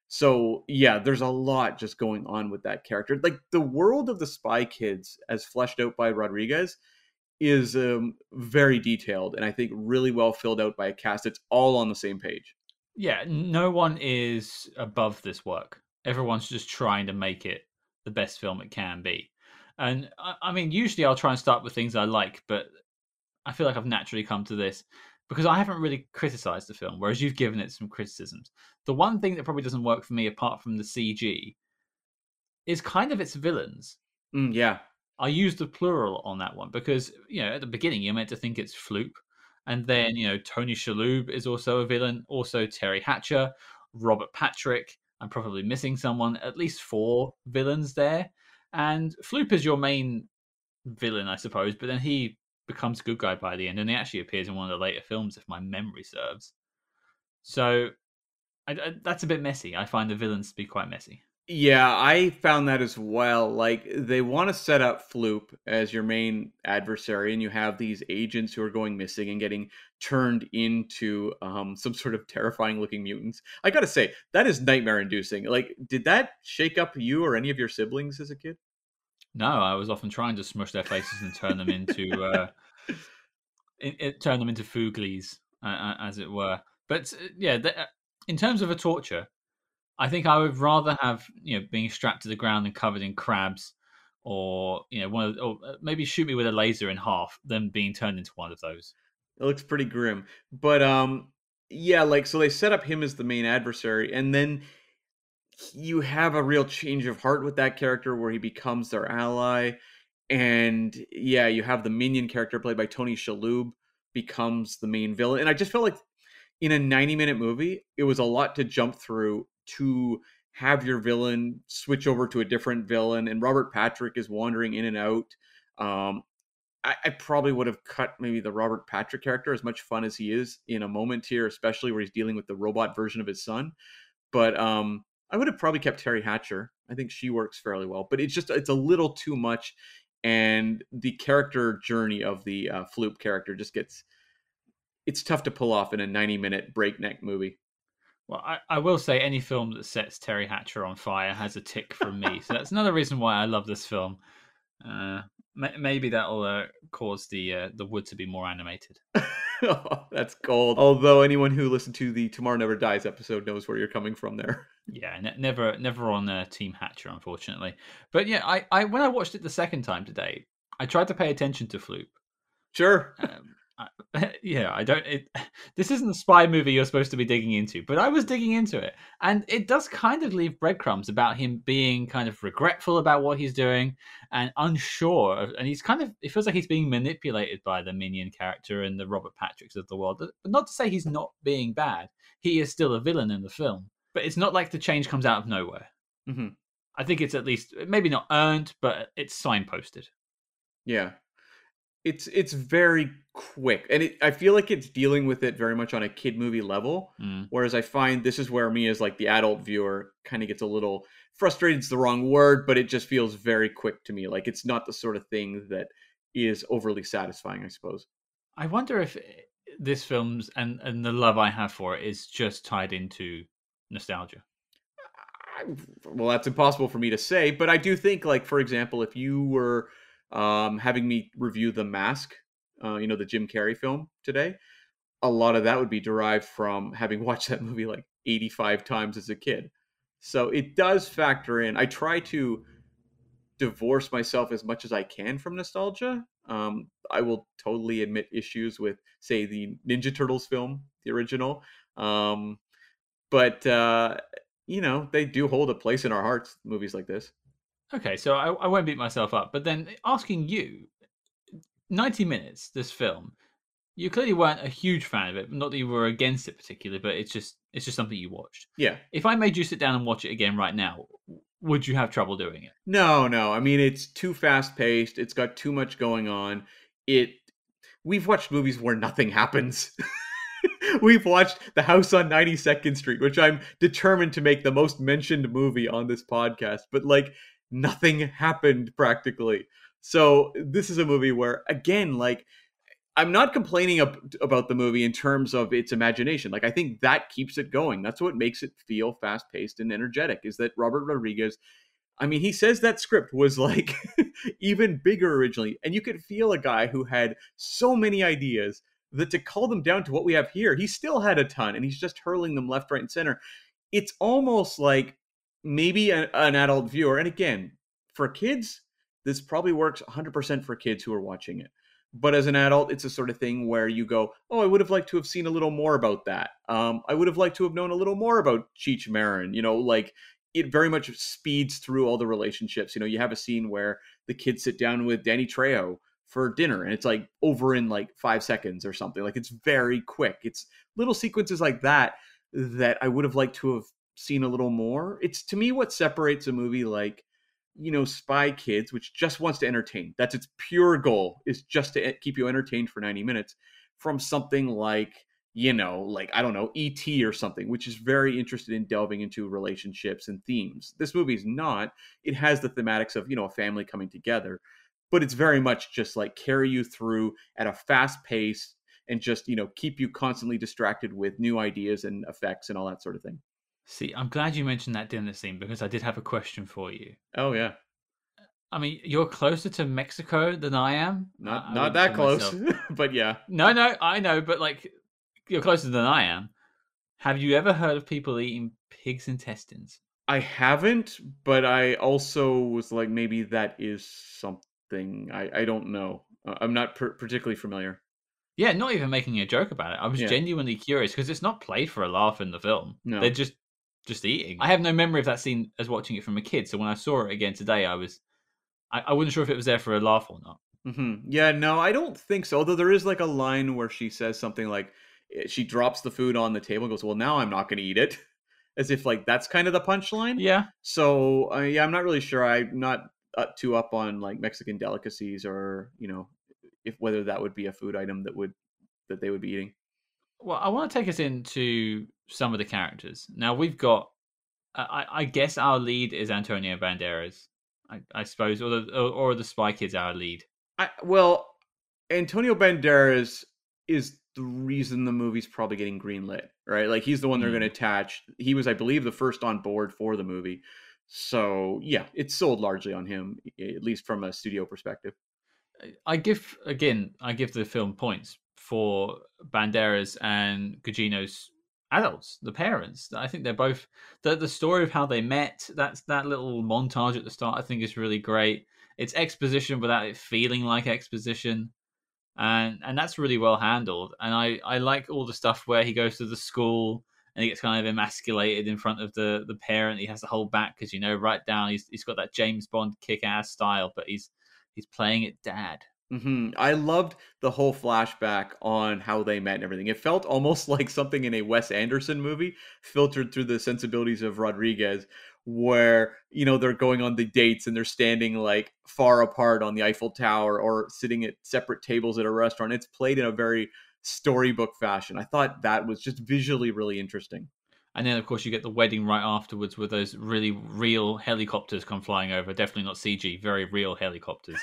So yeah, there's a lot just going on with that character. Like the world of the Spy Kids, as fleshed out by Rodriguez, is um, very detailed and I think really well filled out by a cast that's all on the same page. Yeah, no one is above this work. Everyone's just trying to make it the best film it can be. And I, I mean, usually I'll try and start with things I like, but I feel like I've naturally come to this because I haven't really criticized the film, whereas you've given it some criticisms. The one thing that probably doesn't work for me, apart from the CG, is kind of its villains. Mm, yeah, I use the plural on that one because you know at the beginning you're meant to think it's Floop, and then mm-hmm. you know Tony Shalhoub is also a villain, also Teri Hatcher, Robert Patrick. I'm probably missing someone. At least four villains there, and Floop is your main villain, I suppose. But then he becomes a good guy by the end, and he actually appears in one of the later films, if my memory serves. So I, I, that's a bit messy. I find the villains to be quite messy. Yeah, I found that as well. Like they want to set up Floop as your main adversary, and you have these agents who are going missing and getting turned into um, some sort of terrifying looking mutants. I gotta say, that is nightmare inducing. Like, did that shake up you or any of your siblings as a kid? No, I was often trying to smush their faces and turn them into uh, in, it, turn them into fooglies, uh, as it were. But uh, yeah, the, uh, in terms of a torture, I think I would rather have you know being strapped to the ground and covered in crabs, or you know one of, or maybe shoot me with a laser in half than being turned into one of those. It looks pretty grim, but um, yeah, like so they set up him as the main adversary, and then you have a real change of heart with that character where he becomes their ally and yeah you have the minion character played by tony shalhoub becomes the main villain and i just felt like in a 90 minute movie it was a lot to jump through to have your villain switch over to a different villain and robert patrick is wandering in and out um, I, I probably would have cut maybe the robert patrick character as much fun as he is in a moment here especially where he's dealing with the robot version of his son but um I would have probably kept Teri Hatcher. I think she works fairly well, but it's just it's a little too much, and the character journey of the uh, Floop character just gets it's tough to pull off in a ninety minute breakneck movie. Well, I, I will say any film that sets Teri Hatcher on fire has a tick from me, so that's another reason why I love this film. Uh, maybe that'll uh, cause the uh, the wood to be more animated. oh, that's gold. Although anyone who listened to the Tomorrow Never Dies episode knows where you're coming from there. Yeah, ne- never never on uh, Team Hatcher, unfortunately. But yeah, I, I when I watched it the second time today, I tried to pay attention to Floop. Sure. Um, I, yeah, I don't. It, this isn't a spy movie you're supposed to be digging into, but I was digging into it, and it does kind of leave breadcrumbs about him being kind of regretful about what he's doing and unsure. Of, and he's kind of. It feels like he's being manipulated by the minion character and the Robert Patricks of the world. But not to say he's not being bad. He is still a villain in the film, but it's not like the change comes out of nowhere. Mm-hmm. I think it's at least maybe not earned, but it's signposted. Yeah, it's it's very quick, and it, I feel like it's dealing with it very much on a kid movie level. Mm. Whereas I find this is where me as like the adult viewer kind of gets a little frustrated. It's the wrong word, but it just feels very quick to me. Like it's not the sort of thing that is overly satisfying. I suppose. I wonder if this film's and and the love I have for it is just tied into nostalgia. I, well, that's impossible for me to say, but I do think, like for example, if you were um, having me review The Mask, uh, you know, the Jim Carrey film today, a lot of that would be derived from having watched that movie like 85 times as a kid. So it does factor in. I try to divorce myself as much as I can from nostalgia. Um, I will totally admit issues with, say, the Ninja Turtles film, the original. Um, but, uh, you know, they do hold a place in our hearts, movies like this. Okay, so I, I won't beat myself up, but then asking you, 90 minutes, this film, you clearly weren't a huge fan of it. Not that you were against it particularly, but it's just it's just something you watched. Yeah. If I made you sit down and watch it again right now, would you have trouble doing it? No, no. I mean, it's too fast paced. It's got too much going on. It. We've watched movies where nothing happens. We've watched The House on 92nd Street, which I'm determined to make the most mentioned movie on this podcast. But like, nothing happened practically. So this is a movie where, again, like I'm not complaining ab- about the movie in terms of its imagination. Like I think that keeps it going. That's what makes it feel fast paced and energetic. Is that Robert Rodriguez? I mean, he says that script was like even bigger originally, and you could feel a guy who had so many ideas that to call them down to what we have here, he still had a ton, and he's just hurling them left, right, and center. It's almost like maybe a, an adult viewer, and again, for kids, this probably works 100% for kids who are watching it. But as an adult, it's a sort of thing where you go, "Oh, I would have liked to have seen a little more about that. Um, I would have liked to have known a little more about Cheech Marin." You know, like it very much speeds through all the relationships. You know, you have a scene where the kids sit down with Danny Trejo for dinner, and it's like over in like five seconds or something. Like it's very quick. It's little sequences like that that I would have liked to have seen a little more. It's to me what separates a movie like you know spy kids which just wants to entertain that's its pure goal is just to keep you entertained for 90 minutes from something like you know like i don't know et or something which is very interested in delving into relationships and themes. This movie is not. It has the thematics of you know a family coming together but it's very much just like carry you through at a fast pace and just you know keep you constantly distracted with new ideas and effects and all that sort of thing See, I'm glad you mentioned that dinner scene because I did have a question for you. Oh yeah. I mean, you're closer to Mexico than I am. Not I, not that close, but yeah. No, no, I know, but like you're closer than I am. Have you ever heard of people eating pig's intestines? I haven't, but I also was like, maybe that is something. I I don't know. Uh, I'm not per- particularly familiar. Yeah, not even making a joke about it. I was yeah. genuinely curious because it's not played for a laugh in the film. No. They're just just eating. I have no memory of that scene as watching it from a kid. So when I saw it again today, I was, I, I wasn't sure if it was there for a laugh or not. Mm-hmm. Yeah, no, I don't think so. Although there is like a line where she says something like, eh, she drops the food on the table and goes, "Well, now I'm not going to eat it," as if like that's kind of the punchline. Yeah. So uh, yeah, I'm not really sure. I'm not uh, too up on like Mexican delicacies or you know if whether that would be a food item that would that they would be eating. Well, I want to take us into some of the characters. Now we've got, I, I guess our lead is Antonio Banderas, I, I suppose, or the or, or the Spy Kids our lead. I well, Antonio Banderas is the reason the movie's probably getting greenlit, right? Like he's the one they're mm. going to attach. He was, I believe, the first on board for the movie. So yeah, it's sold largely on him, at least from a studio perspective. I give again, I give the film points for Banderas and Gugino's adults, the parents. I think they're both the the story of how they met. That's that little montage at the start. I think is really great. It's exposition without it feeling like exposition. and and that's really well handled. And I I like all the stuff where he goes to the school and he gets kind of emasculated in front of the the parent. He has to hold back because you know right down he's he's got that James Bond kick ass style, but he's he's playing it dad. Hmm I loved the whole flashback on how they met and everything. It felt almost like something in a Wes Anderson movie, filtered through the sensibilities of Rodriguez, where you know they're going on the dates and they're standing like far apart on the Eiffel Tower or sitting at separate tables at a restaurant. It's played in a very storybook fashion. I thought that was just visually really interesting. And then, of course, you get the wedding right afterwards with those really real helicopters come flying over. Definitely not CG, very real helicopters.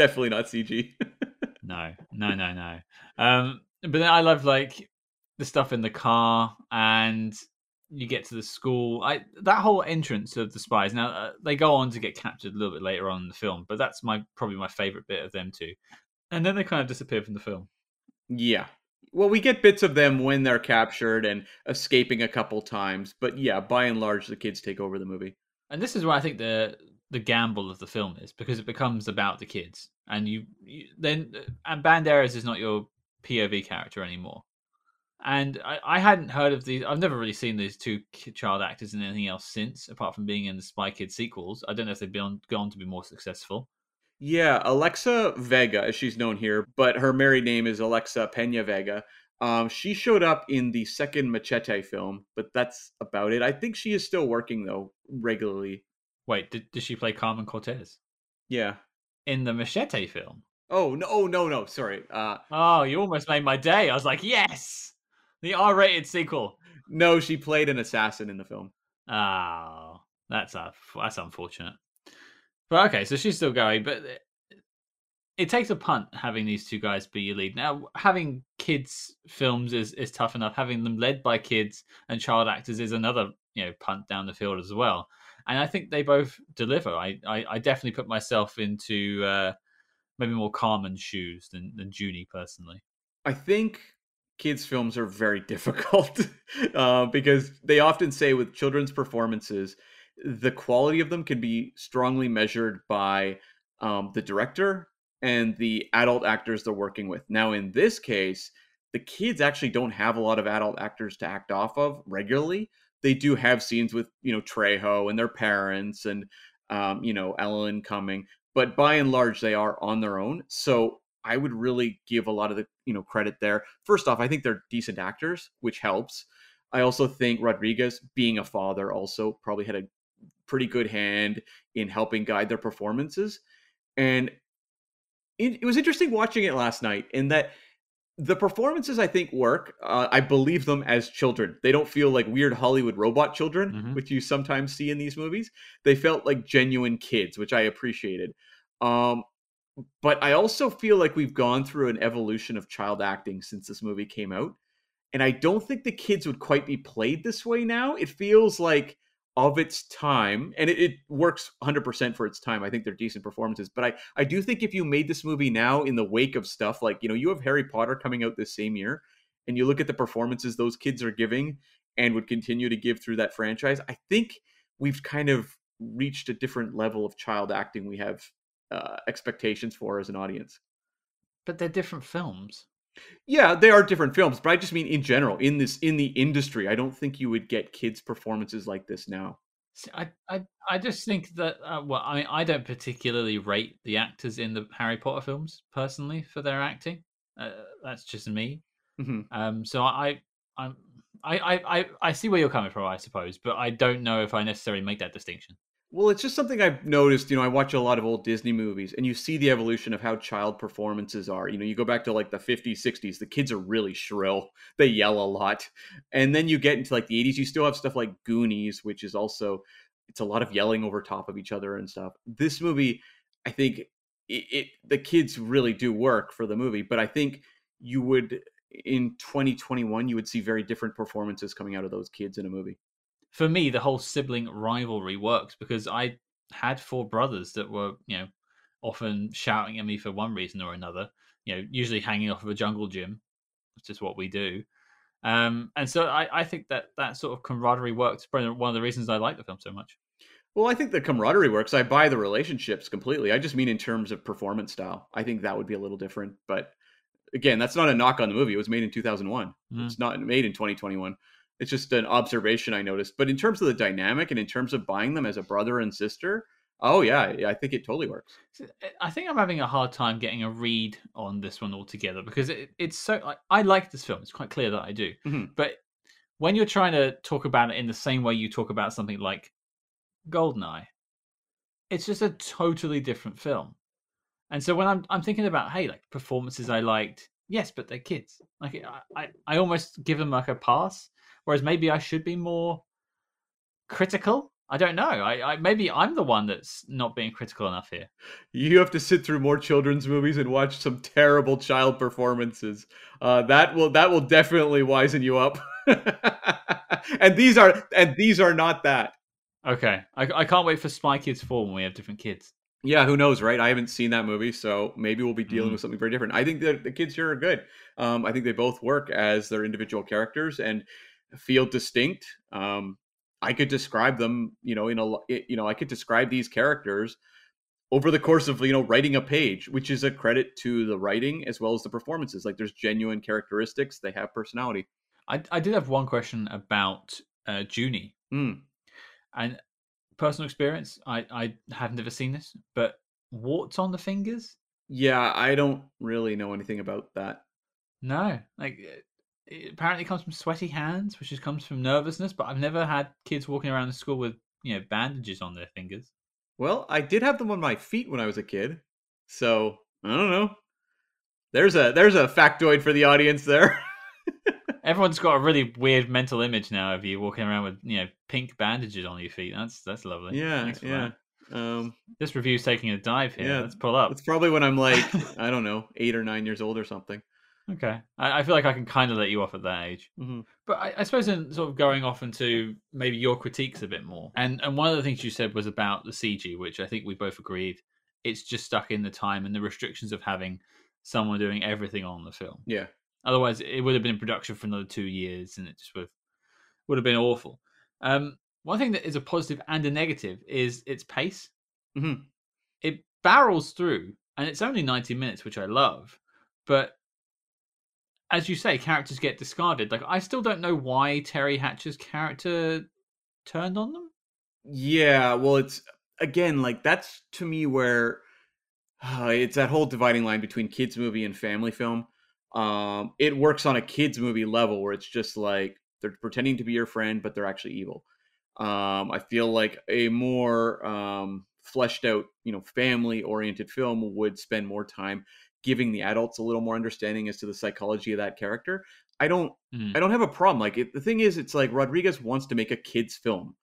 Definitely not CG. no, no, no, no. Um, but then I love like the stuff in the car, and you get to the school. I that whole entrance of the spies. Now uh, they go on to get captured a little bit later on in the film, but that's my probably my favorite bit of them too. And then they kind of disappear from the film. Yeah. Well, we get bits of them when they're captured and escaping a couple times, but yeah, by and large, the kids take over the movie. And this is where I think the the gamble of the film is because it becomes about the kids, and you, you then and Banderas is not your POV character anymore. And I, I hadn't heard of these. I've never really seen these two child actors in anything else since, apart from being in the Spy Kids sequels. I don't know if they've been gone to be more successful. Yeah, Alexa Vega, as she's known here, but her married name is Alexa Pena Vega. Um, she showed up in the second Machete film, but that's about it. I think she is still working though regularly. Wait, did, did she play Carmen Cortez Yeah. in the Machete film? Oh no! Oh no! No, sorry. Uh, Oh, you almost made my day. I was like, yes, the R-rated sequel. no, she played an assassin in the film. Oh, that's uh, that's unfortunate. But okay, so she's still going, but it, it takes a punt having these two guys be your lead. Now, having kids films is is tough enough. Having them led by kids and child actors is another you know punt down the field as well. And I think they both deliver. I I, I definitely put myself into uh, maybe more Carmen's shoes than than Junie personally. I think kids' films are very difficult uh, because they often say with children's performances, the quality of them can be strongly measured by um, the director and the adult actors they're working with. Now, in this case, the kids actually don't have a lot of adult actors to act off of regularly. They do have scenes with you know Trejo and their parents and um, you know Alan Cumming, but by and large they are on their own. So I would really give a lot of the you know credit there. First off, I think they're decent actors, which helps. I also think Rodriguez, being a father, also probably had a pretty good hand in helping guide their performances. And it, it was interesting watching it last night in that the performances I think work. Uh, I believe them as children. They don't feel like weird Hollywood robot children, Mhm. which you sometimes see in these movies. They felt like genuine kids, which I appreciated. Um, but I also feel like we've gone through an evolution of child acting since this movie came out. And I don't think the kids would quite be played this way now. It feels like of its time, and it, it works 100% for its time. I think they're decent performances. But I, I do think if you made this movie now in the wake of stuff like, you know, you have Harry Potter coming out this same year, and you look at the performances those kids are giving and would continue to give through that franchise, I think we've kind of reached a different level of child acting we have uh, expectations for as an audience. But they're different films. Yeah, they are different films, but I just mean in general, in this in the industry, I don't think you would get kids performances like this now. See, I, I, I just think that uh, well, I mean, I don't particularly rate the actors in the Harry Potter films personally for their acting. Uh, that's just me. Mhm. Um, so I, I'm, I, I, I, I see where you're coming from, I suppose, but I don't know if I necessarily make that distinction. Well, it's just something I've noticed. You know, I watch a lot of old Disney movies, and you see the evolution of how child performances are. You know, you go back to like the 50s, 60s, the kids are really shrill, they yell a lot. And then you get into like the 80s, you still have stuff like Goonies, which is also, it's a lot of yelling over top of each other and stuff. This movie, I think it, it the kids really do work for the movie, but I think you would, in 2021, you would see very different performances coming out of those kids in a movie. For me, the whole sibling rivalry works because I had four brothers that were, you know, often shouting at me for one reason or another. You know, usually hanging off of a jungle gym, which is what we do. Um, and so I, I think that that sort of camaraderie works. One of the reasons I like the film so much. Well, I think the camaraderie works. I buy the relationships completely. I just mean in terms of performance style. I think that would be a little different, but again, that's not a knock on the movie. It was made in 2001. Mm. It's not made in 2021. It's just an observation I noticed. But in terms of the dynamic and in terms of buying them as a brother and sister, oh yeah, I think it totally works. Uh, I think I'm having a hard time getting a read on this one altogether because it, it's so. Like, I like this film. It's quite clear that I do. Mhm. But when you're trying to talk about it in the same way you talk about something like Goldeneye, it's just a totally different film. And so when I'm I'm thinking about hey, like performances I liked, yes, but they're kids. Like I I, I almost give them like a pass. Whereas maybe I should be more critical. I don't know. I, I maybe I'm the one that's not being critical enough here. You have to sit through more children's movies and watch some terrible child performances. Uh, that will that will definitely wisen you up. and these are and these are not that. Okay, I, I can't wait for Spy Kids 4 when we have different kids. Yeah, who knows, right? I haven't seen that movie, so maybe we'll be dealing Mm. with something very different. I think that the kids here are good. Um, I think they both work as their individual characters and feel distinct. Um, I could describe them, you know, in a, you know, I could describe these characters over the course of, you know, writing a page, which is a credit to the writing as well as the performances. Like, there's genuine characteristics; they have personality. I, I did have one question about uh, Junie Mm. and personal experience. I, I have never seen this, but warts on the fingers? Yeah, I don't really know anything about that. No, like it, apparently comes from sweaty hands, which just comes from nervousness. But I've never had kids walking around the school with you know bandages on their fingers. Well, I did have them on my feet when I was a kid, so I don't know. There's a there's a factoid for the audience there. Everyone's got a really weird mental image now of you walking around with you know pink bandages on your feet. That's that's lovely. yeah, yeah. that. Um, This review's taking a dive here. Yeah, Let's pull up. it's probably when I'm like I don't know eight or nine years old or something. Okay, I, I feel like I can kind of let you off at that age. Mhm. But I, I suppose in sort of going off into maybe your critiques a bit more, and and one of the things you said was about the CG, which I think we both agreed it's just stuck in the time and the restrictions of having someone doing everything on the film. Yeah, Otherwise, it would have been in production for another two years, and it just would would have been awful. Um, one thing that is a positive and a negative is its pace. Mhm. It barrels through, and it's only ninety minutes, which I love. But as you say, characters get discarded. Like I still don't know why Teri Hatcher's character turned on them. yeah. Well, it's again like that's to me where uh, it's that whole dividing line between kids movie and family film. Um, it works on a kids movie level where it's just like they're pretending to be your friend, but they're actually evil. Um, I feel like a more um, fleshed out, you know, family oriented film would spend more time giving the adults a little more understanding as to the psychology of that character. I don't, Mm. I don't have a problem. Like it, the thing is, it's like Rodriguez wants to make a kids film,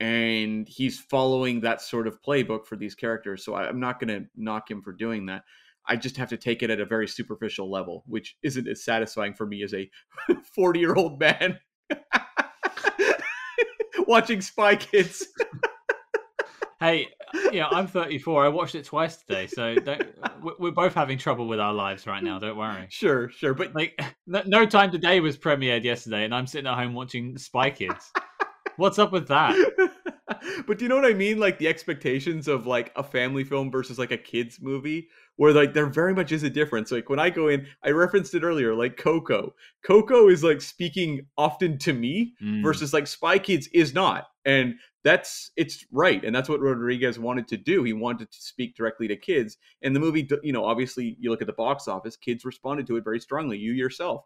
and he's following that sort of playbook for these characters. So I, I'm not going to knock him for doing that. I just have to take it at a very superficial level, which isn't as satisfying for me as a 40 year old man watching Spy Kids. Hey, yeah, I'm 34. I watched it twice today, so we're both having trouble with our lives right now. Don't worry. Sure, sure, but Like, no, No Time to Die was premiered yesterday, and I'm sitting at home watching Spy Kids. What's up with that? but do you know what I mean? Like the expectations of like a family film versus like a kids movie, where like there very much is a difference. Like when I go in, I referenced it earlier, like Coco. Coco is like speaking often to me Mm. versus like Spy Kids is not. And that's it's right, and that's what Rodriguez wanted to do. He wanted to speak directly to kids, and the movie, you know, obviously you look at the box office, kids responded to it very strongly. You yourself,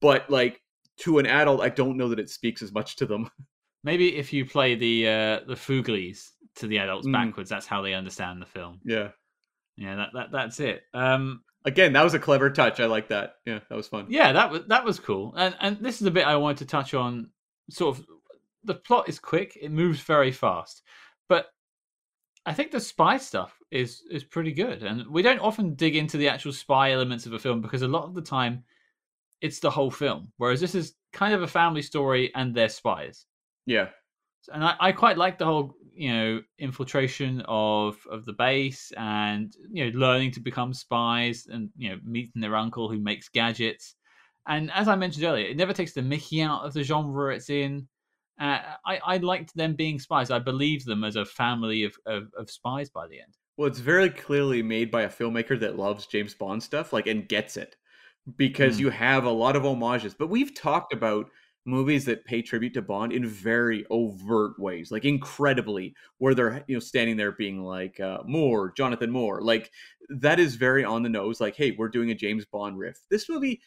but like to an adult, I don't know that it speaks as much to them. Maybe if you play the uh, the Fooglies to the adults Mm. backwards, that's how they understand the film. yeah. Yeah, that, that that's it. Um, Again, that was a clever touch. I like that. Yeah, that was fun. yeah, that was that was cool. And and this is a bit I wanted to touch on. Sort of, the plot is quick. It moves very fast, but I think the spy stuff is is pretty good. And we don't often dig into the actual spy elements of a film because a lot of the time, it's the whole film. Whereas this is kind of a family story and they're spies. Yeah. and I, I quite like the whole you know infiltration of of the base and you know learning to become spies and you know meeting their uncle who makes gadgets and as i mentioned earlier it never takes the mickey out of the genre it's in uh, I, I liked them being spies i believe them as a family of, of, of spies by the end Well, it's very clearly made by a filmmaker that loves James Bond stuff, like and gets it. because Mm. you have a lot of homages. But we've talked about movies that pay tribute to Bond in very overt ways, like incredibly, where they're you know standing there being like uh, Moore, Jonathan Moore, like that is very on the nose. Like, hey, we're doing a James Bond riff. This movie,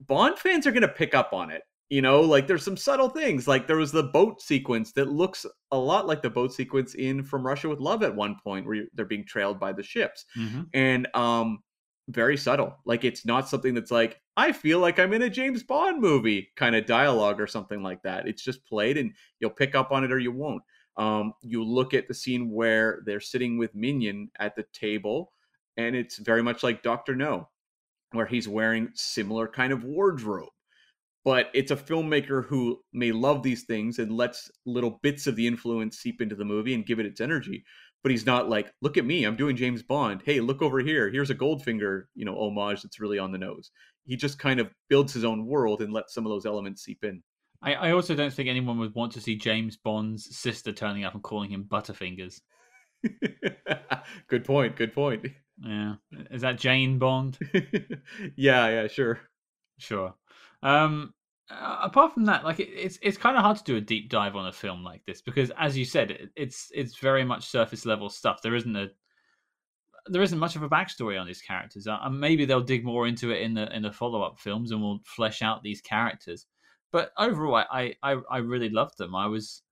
Bond fans are gonna pick up on it. You know, like there's some subtle things. Like there was the boat sequence that looks a lot like the boat sequence in From Russia with Love at one point, where they're being trailed by the ships Mhm. and um very subtle. Like it's not something that's like i feel like i'm in a james bond movie kind of dialogue or something like that. It's just played and you'll pick up on it or you won't. Um you look at the scene where they're sitting with minion at the table and it's very much like dr no where he's wearing similar kind of wardrobe. But it's a filmmaker who may love these things and lets little bits of the influence seep into the movie and give it its energy but he's not like look at me i'm doing james bond. Hey look over here. Here's a goldfinger you know homage that's really on the nose. He just kind of builds his own world and lets some of those elements seep in. I, I also don't think anyone would want to see James Bond's sister turning up and calling him Butterfingers. good point good point. Yeah, is that Jane Bond? yeah yeah sure. Sure. Um, uh, apart from that, like it, it's it's kind of hard to do a deep dive on a film like this because, as you said, it, it's it's very much surface level stuff. There isn't a there isn't much of a backstory on these characters. Uh, and maybe they'll dig more into it in the in the follow up films and we'll flesh out these characters. But overall, I, I I really loved them. I was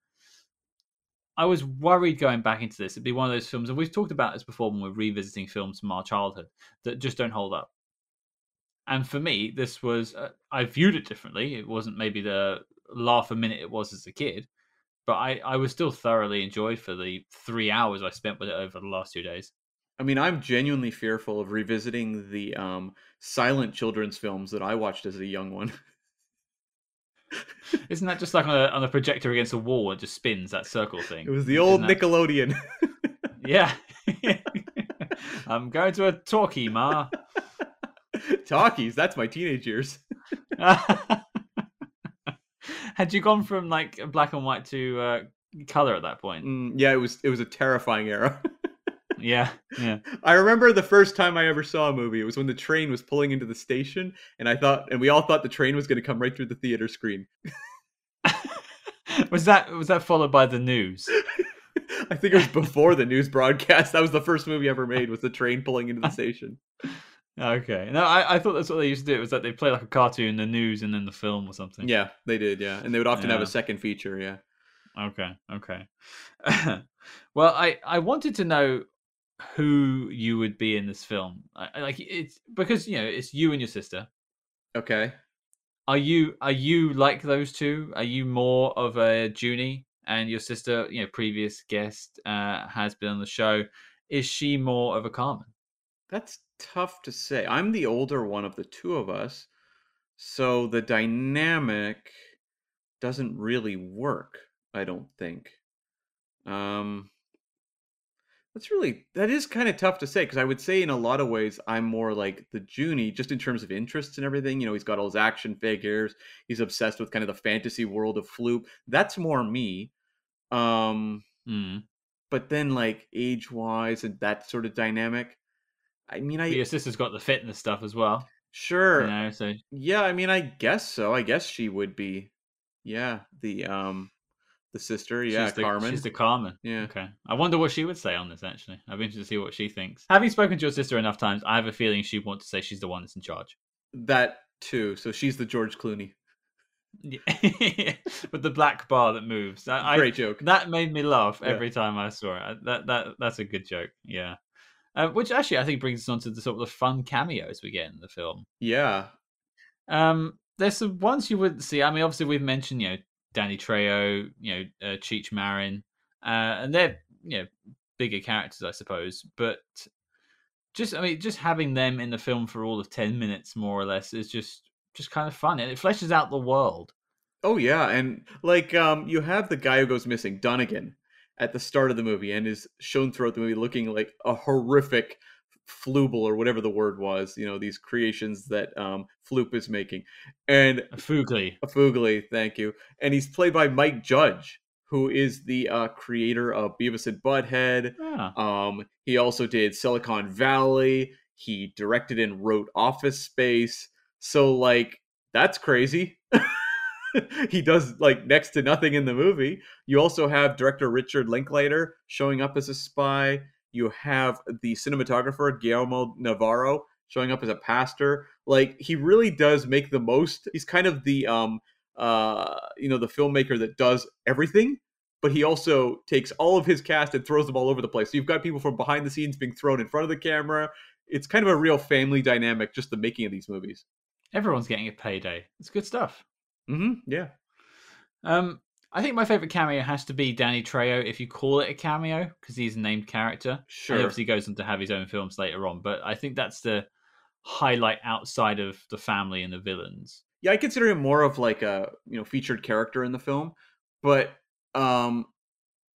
I was worried going back into this. It'd be one of those films, and we've talked about this before when we're revisiting films from our childhood that just don't hold up. And for me, this was uh, I viewed it differently. It wasn't maybe the laugh a minute it was as a kid, but I I was still thoroughly enjoyed for the three hours I spent with it over the last two days. I mean, I'm genuinely fearful of revisiting the um, silent children's films that I watched as a young one. Isn't that just like on a, on a projector against a wall? It just spins that circle thing. It was the old that- Nickelodeon. Yeah. I'm going to a talkie, Ma. Talkies, that's my teenage years. Had you gone from like black and white to uh, color at that point? Mm, yeah, it was it was a terrifying era. Yeah, yeah. I remember the first time I ever saw a movie. It was when the train was pulling into the station, and I thought, and we all thought the train was going to come right through the theater screen. was that was that followed by the news? I think it was before the news broadcast. That was the first movie ever made. Was the train pulling into the station? Okay. No, I, I thought that's what they used to do. It was that they play like a cartoon, the news, and then the film or something. Yeah, they did. Yeah, and they would often have a second feature. Yeah. Okay. Okay. well, I I wanted to know who you would be in this film. I- like it's because you know it's you and your sister. Okay. Are you are you like those two? Are you more of a Junie and your sister? You know, previous guest uh, has been on the show. Is she more of a Carmen? That's tough to say. I'm the older one of the two of us, so the dynamic doesn't really work. I don't think. Um, that's really that is kind of tough to say because I would say in a lot of ways I'm more like the Junie just in terms of interests and everything. You know, he's got all his action figures. He's obsessed with kind of the fantasy world of Floop. That's more me. Um, Mm. but then like age wise and that sort of dynamic. I mean, I But your sister's got the fitness stuff as well. Sure. You know, so Yeah, I mean, I guess so. I guess she would be. Yeah, the um, the sister. Yeah, she's the, Carmen. She's the Carmen. Yeah. Okay. I wonder what she would say on this. Actually, I'd be interested to see what she thinks. Having spoken to your sister enough times, I have a feeling she'd want to say she's the one that's in charge. That too. So she's the George Clooney. Yeah. With the black bar that moves. I, I- Great joke. that made me laugh Yeah. every time I saw it. That that that's a good joke. Yeah. Uh, which actually I think brings us on to the sort of the fun cameos we get in the film. Yeah. Um, there's some ones you wouldn't see. I mean, obviously we've mentioned you know Danny Trejo, you know uh, Cheech Marin, uh, and they're you know bigger characters, I suppose. But just I mean, just having them in the film for all of ten minutes, more or less, is just just kind of fun, and it fleshes out the world. Oh yeah, and like um, you have the guy who goes missing, Donnagon, at the start of the movie, and is shown throughout the movie looking like a horrific flooble or whatever the word was. You know, these creations that um, Floop is making, and Fugly. A Fugly, thank you. And he's played by Mike Judge, who is the uh, creator of Beavis and Butthead. Yeah. Um, he also did Silicon Valley. He directed and wrote Office Space. So like that's crazy. he does like next to nothing in the movie. You also have director Richard Linklater showing up as a spy. You have the cinematographer Guillermo Navarro showing up as a pastor. Like he really does make the most. He's kind of the um uh you know the filmmaker that does everything, but he also takes all of his cast and throws them all over the place. So you've got people from behind the scenes being thrown in front of the camera. It's kind of a real family dynamic just the making of these movies. Everyone's getting a payday. It's good stuff. Mm-hmm. Yeah. Um, I think my favorite cameo has to be Danny Trejo, if you call it a cameo, because he's a named character. Sure. He obviously goes on to have his own films later on, but I think that's the highlight outside of the family and the villains. Yeah, I consider him more of like a you know featured character in the film, but um,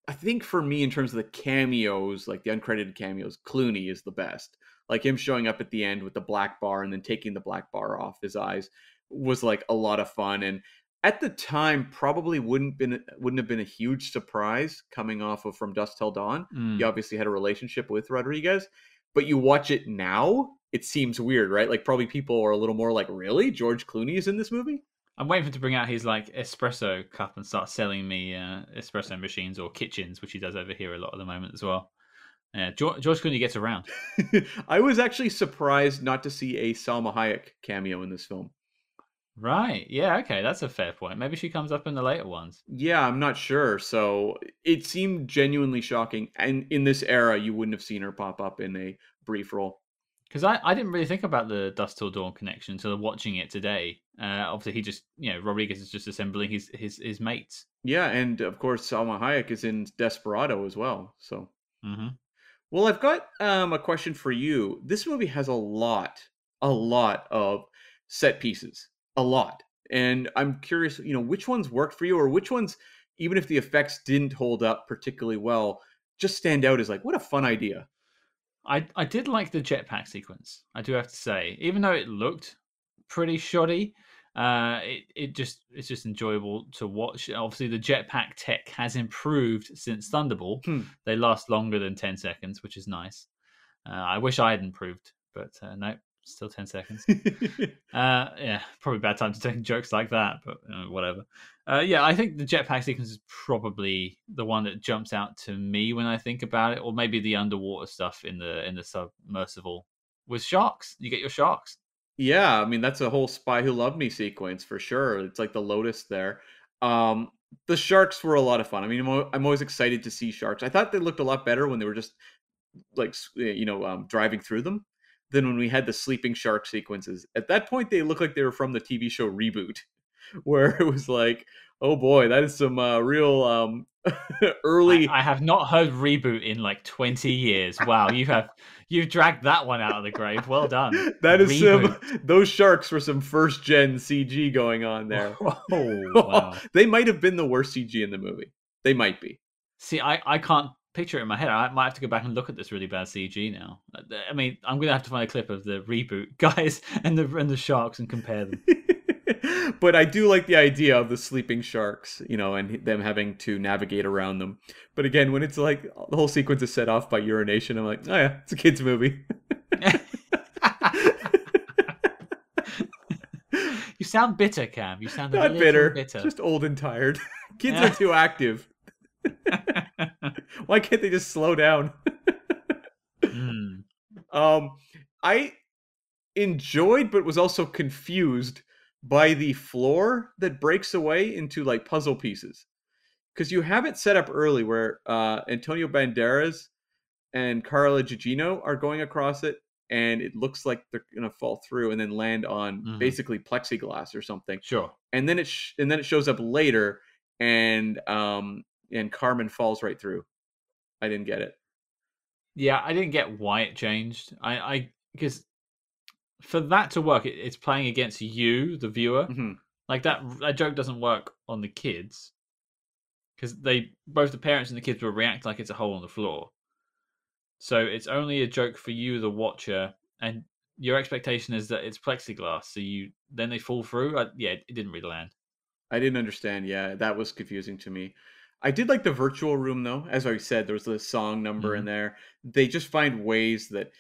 I think for me in terms of the cameos, like the uncredited cameos, Clooney is the best. Like him showing up at the end with the black bar and then taking the black bar off his eyes was like a lot of fun and at the time probably wouldn't been wouldn't have been a huge surprise coming off of From Dusk Till Dawn. Mm. He obviously had a relationship with Rodriguez, but you watch it now, it seems weird, right? Like probably people are a little more like, really, George Clooney is in this movie? I'm waiting for him to bring out his like espresso cup and start selling me uh, espresso machines or kitchens, which he does over here a lot at the moment as well. Yeah, George, George Clooney gets around. I was actually surprised not to see a Salma Hayek cameo in this film. Right. Yeah. Okay. That's a fair point. Maybe she comes up in the later ones. Yeah, I'm not sure. So it seemed genuinely shocking. And in this era, you wouldn't have seen her pop up in a brief role. Because I, I didn't really think about the Dusk Till Dawn connection until watching it today. Uh, obviously, he just, you know, Rodriguez is just assembling his, his, his mates. Yeah, and of course, Salma Hayek is in Desperado as well. So, hmm well, I've got um, a question for you. This movie has a lot, a lot of set pieces, a lot. And I'm curious, you know, which ones worked for you or which ones, even if the effects didn't hold up particularly well, just stand out as like, what a fun idea. I, I did like the jetpack sequence, I do have to say. Even though it looked pretty shoddy, uh, it, it just it's just enjoyable to watch. Obviously, the jetpack tech has improved since Thunderball. Hmm. They last longer than ten seconds, which is nice. Uh, I wish I had improved, but uh, no, still ten seconds. Uh, yeah, probably bad time to take jokes like that, but uh, whatever. Uh, yeah, I think the jetpack sequence is probably the one that jumps out to me when I think about it, or maybe the underwater stuff in the in the submersible with sharks. You get your sharks. Yeah, I mean that's a whole "Spy Who Loved Me" sequence for sure. It's like the Lotus there. Um, the sharks were a lot of fun. I mean, I'm, I'm always excited to see sharks. I thought they looked a lot better when they were just like eh, you know um, driving through them than when we had the sleeping shark sequences. At that point, they looked like they were from the TV show Reboot, where it was like, oh boy, that is some uh, real um, early. I, I have not heard reboot in like twenty years. Wow, you have you've dragged that one out of the grave. Well done. that is Reboot. some. Those sharks were some first gen CG going on there. Oh wow. they might have been the worst CG in the movie. They might be. See, I, I can't picture it in my head. I might have to go back and look at this really bad CG now. I mean, I'm gonna have to find a clip of the reboot guys and the and the sharks and compare them. but I do like the idea of the sleeping sharks, you know, and them having to navigate around them. But again, when it's like the whole sequence is set off by urination, I'm like, oh yeah, it's a kids movie. you sound bitter, Cam. You sound a Not bitter, bitter. just old and tired. Kids Yeah. are too active. Why can't they just slow down? Mm. Um, I enjoyed, but was also confused by the floor that breaks away into like puzzle pieces. Because you have it set up early where uh, Antonio Banderas and Carla Gugino are going across it, and it looks like they're gonna fall through and then land on Mhm. basically plexiglass or something. Sure. And then it sh- and then it shows up later, and um and Carmen falls right through. I didn't get it. Yeah, I didn't get why it changed. I, I because for that to work, it, it's playing against you, the viewer. Mhm. Like that, that joke doesn't work on the kids because they both the parents and the kids will react like it's a hole on the floor. So it's only a joke for you, the watcher, and your expectation is that it's plexiglass. So you then they fall through. I, yeah, it didn't really land. I didn't understand. Yeah, that was confusing to me. I did like the virtual room though. As I said, there was the song number in there. They just find ways that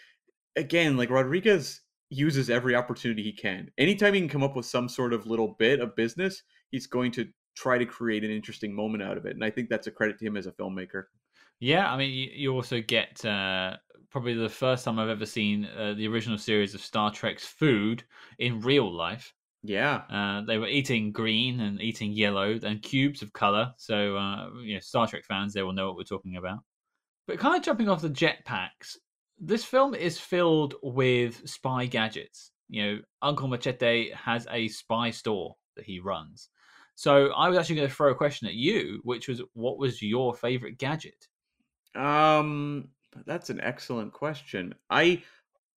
again, like Rodriguez uses every opportunity he can. Anytime he can come up with some sort of little bit of business, he's going to try to create an interesting moment out of it. And I think that's a credit to him as a filmmaker. Yeah, I mean, you, you also get uh, probably the first time I've ever seen uh, the original series of Star Trek's food in real life. Yeah. Uh, they were eating green and eating yellow and cubes of color. So, uh, you know, Star Trek fans, they will know what we're talking about. But kind of jumping off the jetpacks, this film is filled with spy gadgets. You know, Uncle Machete has a spy store that he runs. So I was actually going to throw a question at you, which was, what was your favorite gadget? Um, that's an excellent question. I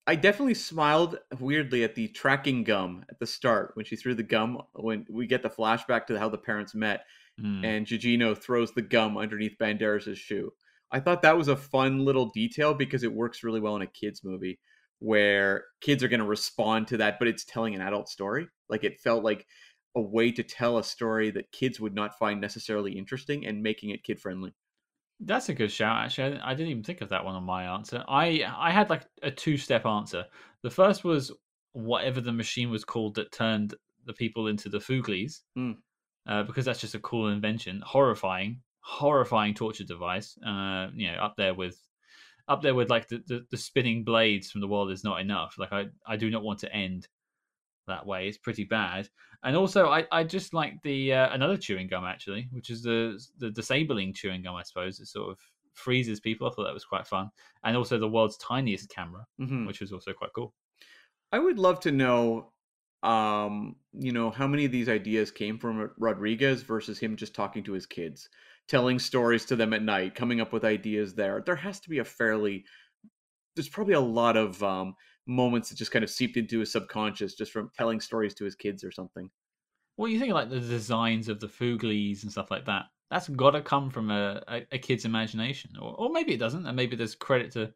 I definitely smiled weirdly at the tracking gum at the start when she threw the gum when we get the flashback to how the parents met Hmm. and Gugino throws the gum underneath Banderas' shoe. I thought that was a fun little detail because it works really well in a kids movie where kids are going to respond to that but it's telling an adult story. Like it felt like a way to tell a story that kids would not find necessarily interesting and making it kid friendly. That's a good shout. Actually, I I didn't even think of that one on my answer. I I had like a two step answer. The first was whatever the machine was called that turned the people into the Fooglies, Hmm. uh, because that's just a cool invention. Horrifying, horrifying torture device. Uh, you know, up there with up there with like the, the, the spinning blades from the world is not enough. Like I I do not want to end that way. It's pretty bad. And also, I, I just like the uh, another chewing gum actually, which is the the disabling chewing gum. I suppose it sort of freezes people. I thought that was quite fun. And also the world's tiniest camera, Mhm. which was also quite cool. I would love to know, um, you know, how many of these ideas came from Rodriguez versus him just talking to his kids, telling stories to them at night, coming up with ideas there. There has to be a fairly, there's probably a lot of um, moments that just kind of seeped into his subconscious just from telling stories to his kids or something. Well, you think like the designs of the Fooglies and stuff like that. That's got to come from a, a, a kid's imagination, or or maybe it doesn't, and maybe there's credit to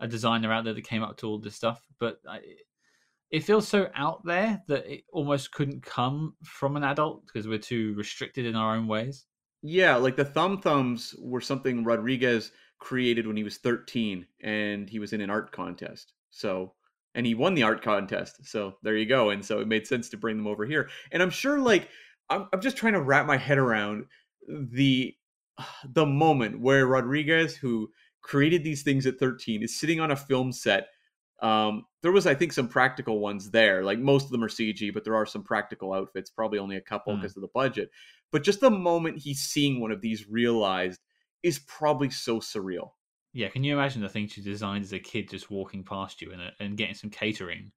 a designer out there that came up to all this stuff. But I, it feels so out there that it almost couldn't come from an adult because we're too restricted in our own ways. Yeah, like the thumb thumbs were something Rodriguez created when he was 13 and he was in an art contest. So, and he won the art contest. So, there you go. And so it made sense to bring them over here. And I'm sure like I'm I'm just trying to wrap my head around the the moment where Rodriguez who created these things at 13 is sitting on a film set um, there was, I think, some practical ones there. Like most of them are CG, but there are some practical outfits. Probably only a couple Hmm. because of the budget. But just the moment he's seeing one of these realized is probably so surreal. Yeah, can you imagine the things you designed as a kid just walking past you and, uh, and getting some catering?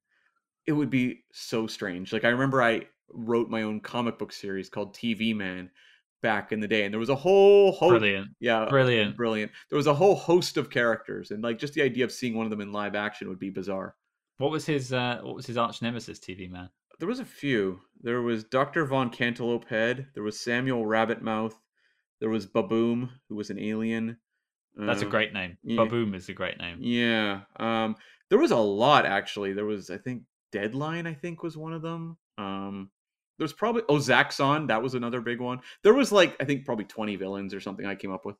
It would be so strange. Like I remember I wrote my own comic book series called TV Man back in the day, and there was a whole host. Brilliant. Yeah, Brilliant. brilliant. There was a whole host of characters, and like just the idea of seeing one of them in live action would be bizarre. What was his uh, what was his arch nemesis TV man? There was a few. There was Dr. Von Cantaloupe Head. There was Samuel Rabbitmouth. There was Baboom, who was an alien. That's a Uh, great name. yeah. Baboom is a great name. Yeah. Um, there was a lot actually. There was, I think, Deadline. I think was one of them. Um, there was probably oh Zaxxon. That was another big one. There was like I think probably twenty villains or something. I came up with.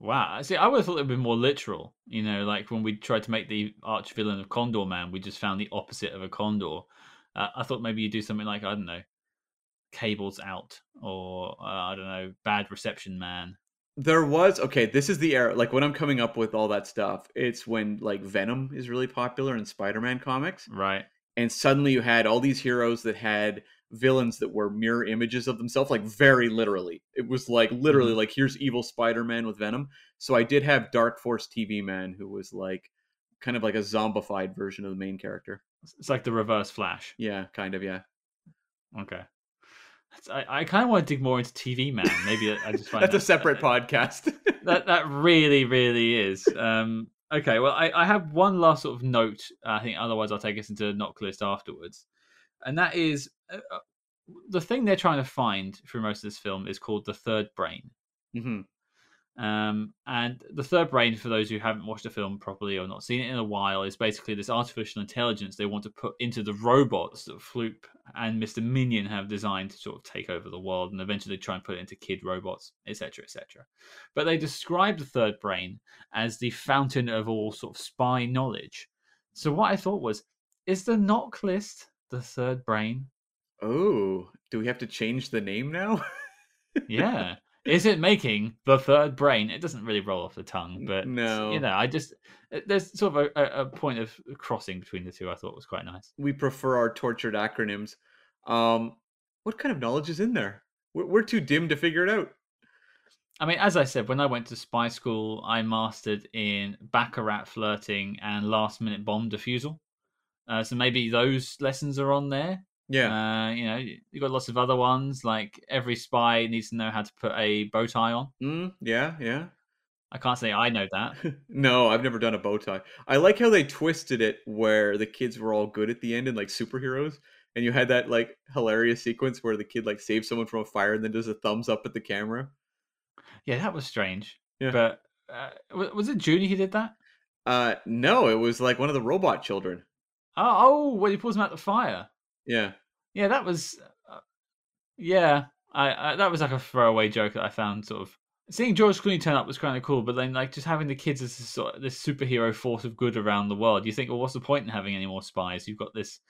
Wow. See, I would have thought it'd been more literal. You know, like when we tried to make the arch villain of Condor Man, we just found the opposite of a condor. Uh, I thought maybe you do something like I don't know, cables out, or uh, I don't know, bad reception man. There was okay. This is the era. Like when I'm coming up with all that stuff, it's when like Venom is really popular in Spider-Man comics. Right. and suddenly you had all these heroes that had villains that were mirror images of themselves like very literally it was like literally Mhm. like here's evil spider-man with venom so i did have dark force tv man who was like kind of like a zombified version of the main character It's like the reverse Flash. yeah kind of yeah Okay. I, I kind of want to dig more into TV Man. Maybe I just find that's a that- separate podcast. that that really really is. Um okay well i i have one last sort of note i think otherwise i'll take us into NOC list afterwards. And that is uh, uh, the thing they're trying to find through most of this film is called the third brain. Hmm um and the third brain for those who haven't watched the film properly or not seen it in a while is basically this artificial intelligence they want to put into the robots that floop and mr minion have designed to sort of take over the world and eventually try and put it into kid robots etc etc but they describe the third brain as the fountain of all sort of spy knowledge So what I thought was, is the NOC list the third brain? Oh, do we have to change the name now? Yeah. Is it making the third brain? It doesn't really roll off the tongue, but no. you know, I just uh, there's sort of a, a point of crossing between the two. I thought was quite nice. We prefer our tortured acronyms. Um, what kind of knowledge is in there? We're, we're too dim to figure it out. I mean, as I said, when I went to spy school, I mastered in baccarat flirting and last minute bomb defusal. Uh, so maybe those lessons are on there. Yeah. Uh, you know, you got lots of other ones like every spy needs to know how to put a bow tie on. Mm, yeah, yeah. I can't say I know that. no, I've never done a bow tie. I like how they twisted it where the kids were all good at the end and like superheroes. And you had that like hilarious sequence where the kid like saves someone from a fire and then does a thumbs up at the camera. Yeah, that was strange. Yeah. But uh, was it Junie who did that? Uh, no, it was like one of the robot children. Oh, oh, when he pulls him out the fire. Yeah. Yeah, that was. Uh, yeah, I, I that was like a throwaway joke that I found sort of. Seeing George Clooney turn up was kind of cool, but then like just having the kids as this sort of, this superhero force of good around the world, you think, well, what's the point in having any more spies? You've got this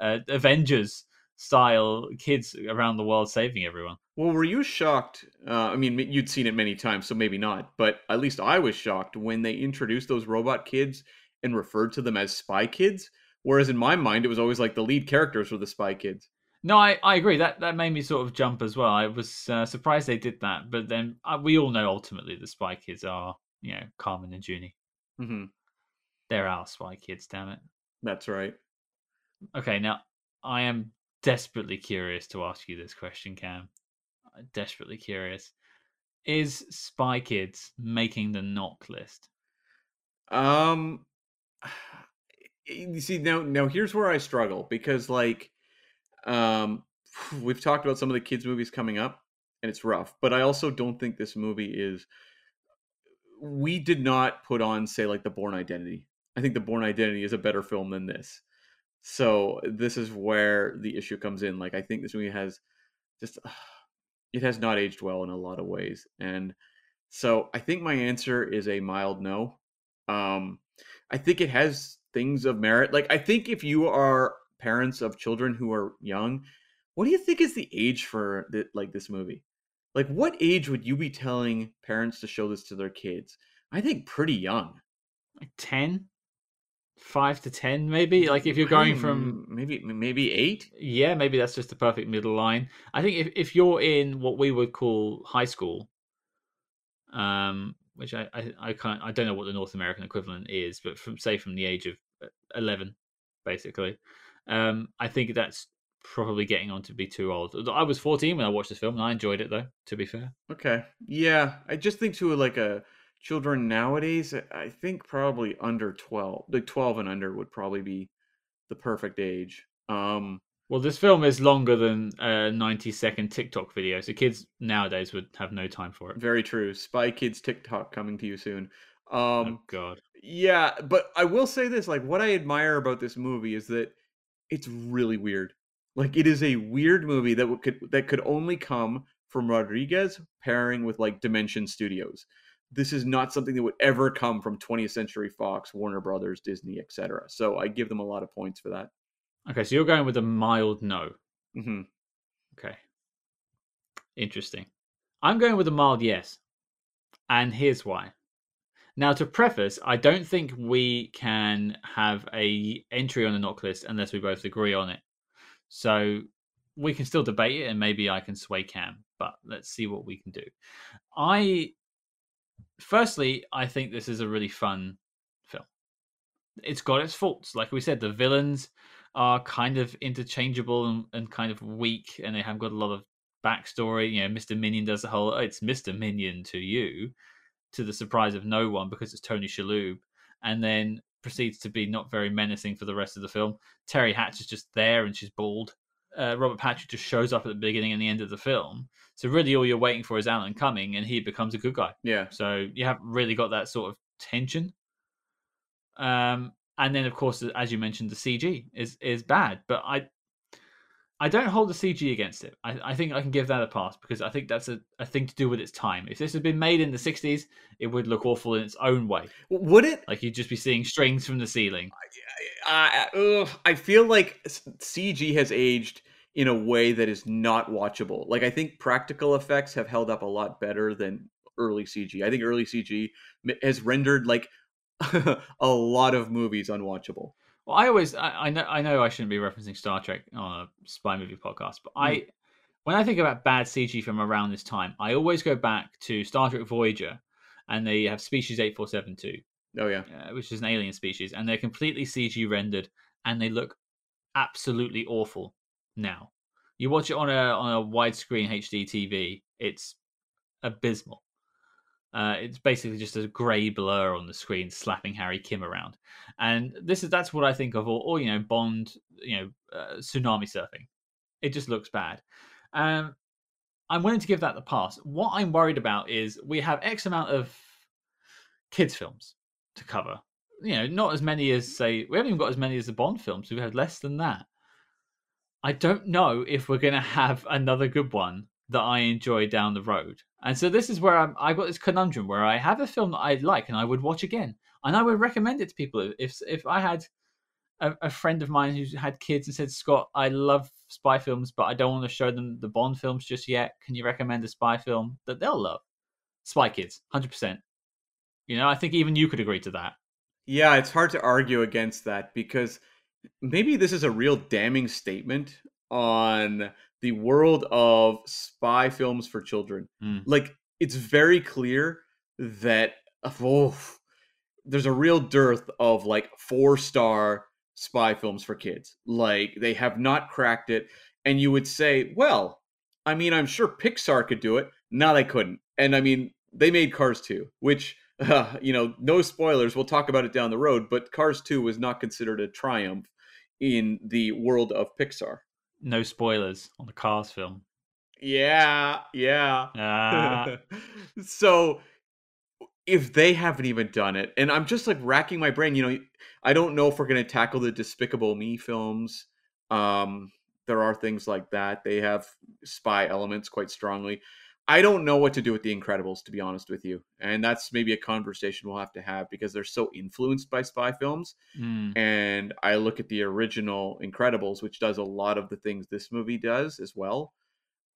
uh, Avengers style kids around the world saving everyone. Well, were you shocked? Uh, I mean, you'd seen it many times, so maybe not. But at least I was shocked when they introduced those robot kids and referred to them as spy kids. Whereas in my mind, it was always like the lead characters were the spy kids. No, I, I agree. That that made me sort of jump as well. I was uh, surprised they did that, but then uh, we all know ultimately the spy kids are you know Carmen and Junie. Mm-hmm. They're our spy kids. Damn it. That's right. Okay, now I am desperately curious to ask you this question, Cam. I'm desperately curious. Is Spy Kids making the NOC list? Um, you see now now here's where I struggle because like um we've talked about some of the kids movies coming up and it's rough, but I also don't think this movie is we did not put on say like the Bourne Identity. I think the Bourne Identity is a better film than this. So this is where the issue comes in. Like I think this movie has just it has not aged well in a lot of ways. And so I think my answer is a mild no. Um I think it has things of merit. Like I think if you are parents of children who are young, what do you think is the age for the, like this movie? Like what age would you be telling parents to show this to their kids? I think pretty young. Like 10? 5 to 10 maybe? Like if you're going from maybe maybe 8? Yeah, maybe that's just the perfect middle line. I think if if you're in what we would call high school um which I, I, I can't I don't know what the North American equivalent is, but from say from the age of uh, eleven, basically, um, I think that's probably getting on to be too old. I was fourteen when I watched this film, and I enjoyed it though. To be fair, okay, yeah, I just think to like a children nowadays, I think probably under twelve, like twelve and under would probably be the perfect age. Um, well, this film is longer than a 90 second TikTok video, so kids nowadays would have no time for it. Very true. Spy Kids TikTok coming to you soon. Um, oh, God. Yeah, but I will say this like, what I admire about this movie is that it's really weird. Like, it is a weird movie that could that could only come from Rodriguez pairing with like Dimension Studios. This is not something that would ever come from 20th Century Fox, Warner Brothers, Disney, etc. So I give them a lot of points for that. Okay, so you're going with a mild no. Mm-hmm. Okay. Interesting. I'm going with a mild yes. And here's why. Now, to preface, I don't think we can have a entry on the NOC list unless we both agree on it. So we can still debate it, and maybe I can sway Cam. But let's see what we can do. I, firstly, I think this is a really fun film. It's got its faults, like we said. The villains are kind of interchangeable and, and kind of weak, and they haven't got a lot of backstory. You know, Mr. Minion does the whole "it's Mr. Minion" to you, to the surprise of no one because it's Tony Shalhoub, and then proceeds to be not very menacing for the rest of the film. Teri Hatcher is just there and she's bald. Uh, Robert Patrick just shows up at the beginning and the end of the film. So really, all you're waiting for is Alan Cumming, and he becomes a good guy. Yeah. So you haven't really got that sort of tension. Um, and then of course, as you mentioned, the CG is is bad. But I, I don't hold the CG against it. I, I think I can give that a pass because I think that's a, a thing to do with its time. If this had been made in the 60s, it would look awful in its own way. Would it? Like you'd just be seeing strings from the ceiling. I, ugh, I feel like CG has aged in a way that is not watchable. Like I think practical effects have held up a lot better than early CG. I think early CG has rendered like a lot of movies unwatchable. Well, I always I, I know I know I shouldn't be referencing Star Trek on a spy movie podcast, but I when I think about bad CG from around this time, I always go back to Star Trek Voyager, and they have Species Eight Four Seven Two, Oh yeah. uh, which is an alien species, and they're completely CG rendered, and they look absolutely awful now. You watch it on a on a widescreen HD TV, it's abysmal. Uh, it's basically just a grey blur on the screen slapping Harry Kim around, and this is that's what I think of, or, or you know Bond, you know uh, tsunami surfing. It just looks bad. Um, I'm willing to give that the pass. What I'm worried about is we have X amount of kids films to cover. You know, not as many as say we haven't even got as many as the Bond films. We've had less than that. I don't know if we're going to have another good one that I enjoy down the road. And so this is where I'm, I got this conundrum where I have a film that I like and I would watch again, and I would recommend it to people. If if I had a, a friend of mine who had kids and said, Scott, I love spy films, but I don't want to show them the Bond films just yet. Can you recommend a spy film that they'll love? Spy Kids, hundred percent. You know, I think even you could agree to that. Yeah, it's hard to argue against that because maybe this is a real damning statement on the world of spy films for children. Mm. Like, it's very clear that oh, there's a real dearth of like four star spy films for kids. Like, they have not cracked it. And you would say, well, I mean, I'm sure Pixar could do it. No, they couldn't. And I mean, they made Cars 2, which uh, you know, no spoilers. We'll talk about it down the road, but Cars 2 was not considered a triumph in the world of Pixar. No spoilers on the Cars film. Yeah, yeah. Ah, so if they haven't even done it, and I'm just like racking my brain, you know, I don't know if we're going to tackle the Despicable Me films. Um, there are things like that. They have spy elements quite strongly. I don't know what to do with the Incredibles, to be honest with you. And that's maybe a conversation we'll have to have because they're so influenced by spy films. mm. And I look at the original Incredibles, which does a lot of the things this movie does as well.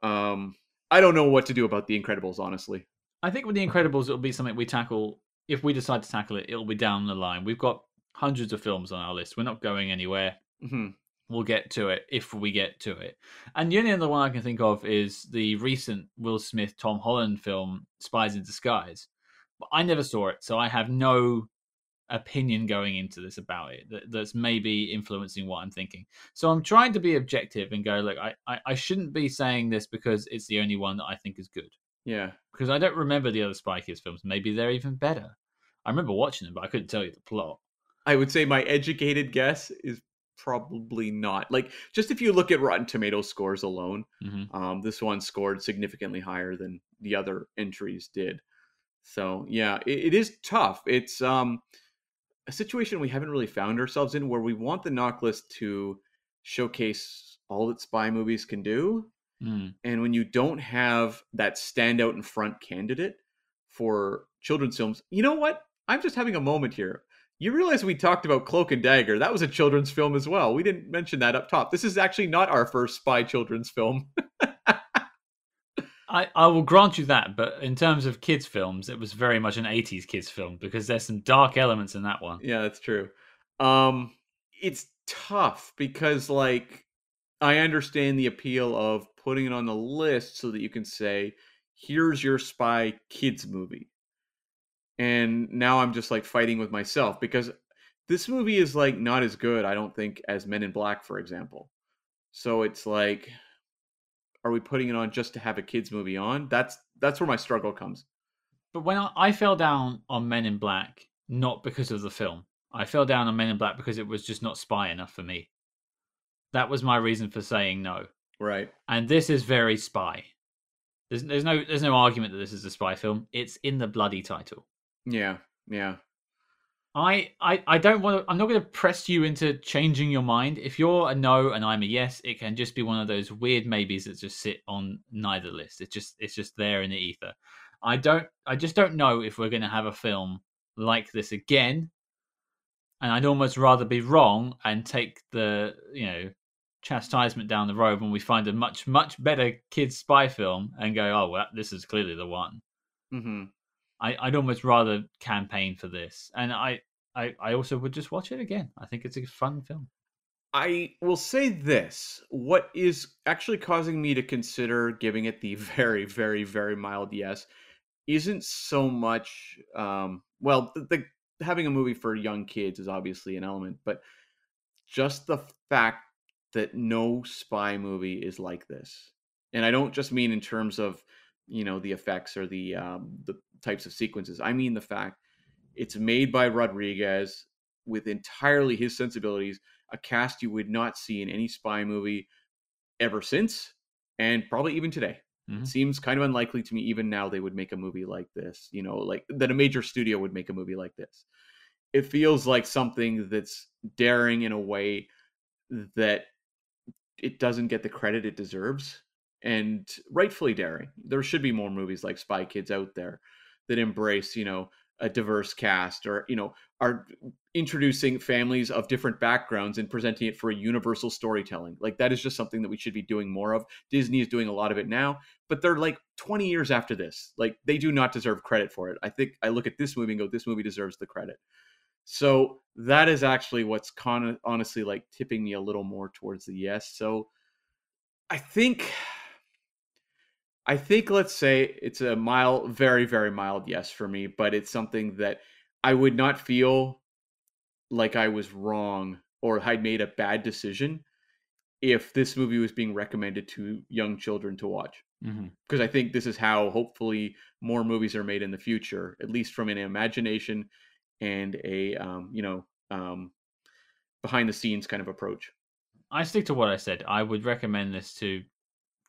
Um, I don't know what to do about the Incredibles, honestly. I think with the Incredibles, it'll be something we tackle. If we decide to tackle it, it'll be down the line. We've got hundreds of films on our list. We're not going anywhere. hmm We'll get to it if we get to it. And the only other one I can think of is the recent Will Smith Tom Holland film Spies in Disguise. But I never saw it, so I have no opinion going into this about it that, that's maybe influencing what I'm thinking. So I'm trying to be objective and go, look, I, I, I shouldn't be saying this because it's the only one that I think is good. Yeah. Because I don't remember the other Spy Kids films. Maybe they're even better. I remember watching them, but I couldn't tell you the plot. I would say my educated guess is probably not. Like, just if you look at Rotten Tomatoes scores alone, hmm um, this one scored significantly higher than the other entries did. So yeah, it, it is tough. It's um, a situation we haven't really found ourselves in where we want the NOC list to showcase all that spy movies can do. Mm. And when you don't have that standout in front candidate for children's films, you know what? I'm just having a moment here. You realize we talked about Cloak and Dagger. That was a children's film as well. We didn't mention that up top. This is actually not our first spy children's film. I, I will grant you that, but in terms of kids' films, it was very much an 80s kids' film because there's some dark elements in that one. yeah, that's true. Um it's tough because like I understand the appeal of putting it on the list so that you can say here's your spy kids movie. And now I'm just like fighting with myself because this movie is like not as good I don't think as Men in Black for example. So it's like are we putting it on just to have a kids movie on? That's that's where my struggle comes. But when I, I fell down on Men in Black, not because of the film, I fell down on Men in Black because it was just not spy enough for me. That was my reason for saying no. Right. And this is very spy. There's, there's no there's no argument that this is a spy film. It's in the bloody title. Yeah. Yeah. I, I, I don't want to. I'm not going to press you into changing your mind. If you're a no and I'm a yes, it can just be one of those weird maybes that just sit on neither list. It's just it's just there in the ether. I don't. I just don't know if we're going to have a film like this again. And I'd almost rather be wrong and take the you know chastisement down the road when we find a much much better kids spy film and go, oh well, this is clearly the one. Mm-hmm. I, I'd almost rather campaign for this, and I, I, I also would just watch it again. I think it's a fun film. I will say this: what is actually causing me to consider giving it the very, very, very mild yes isn't so much. Um, well, the, the having a movie for young kids is obviously an element, but just the fact that no spy movie is like this, and I don't just mean in terms of you know the effects or the um, the types of sequences. I mean the fact it's made by Rodriguez with entirely his sensibilities, a cast you would not see in any spy movie ever since, and probably even today. Mhm. It seems kind of unlikely to me, even now, they would make a movie like this. You know, like that a major studio would make a movie like this. It feels like something that's daring in a way that it doesn't get the credit it deserves and rightfully daring. There should be more movies like Spy Kids out there that embrace, you know, a diverse cast or, you know, are introducing families of different backgrounds and presenting it for a universal storytelling. Like that is just something that we should be doing more of. Disney is doing a lot of it now, but they're like 20 years after this. Like they do not deserve credit for it. I think I look at this movie and go, this movie deserves the credit. So that is actually what's con- honestly like tipping me a little more towards the yes. So I think I think let's say it's a mild, very, very mild yes for me, but it's something that I would not feel like I was wrong or had made a bad decision if this movie was being recommended to young children to watch. Mm-hmm. Because I think this is how hopefully more movies are made in the future, at least from an imagination and a um, you know um, behind the scenes kind of approach. I stick to what I said. I would recommend this to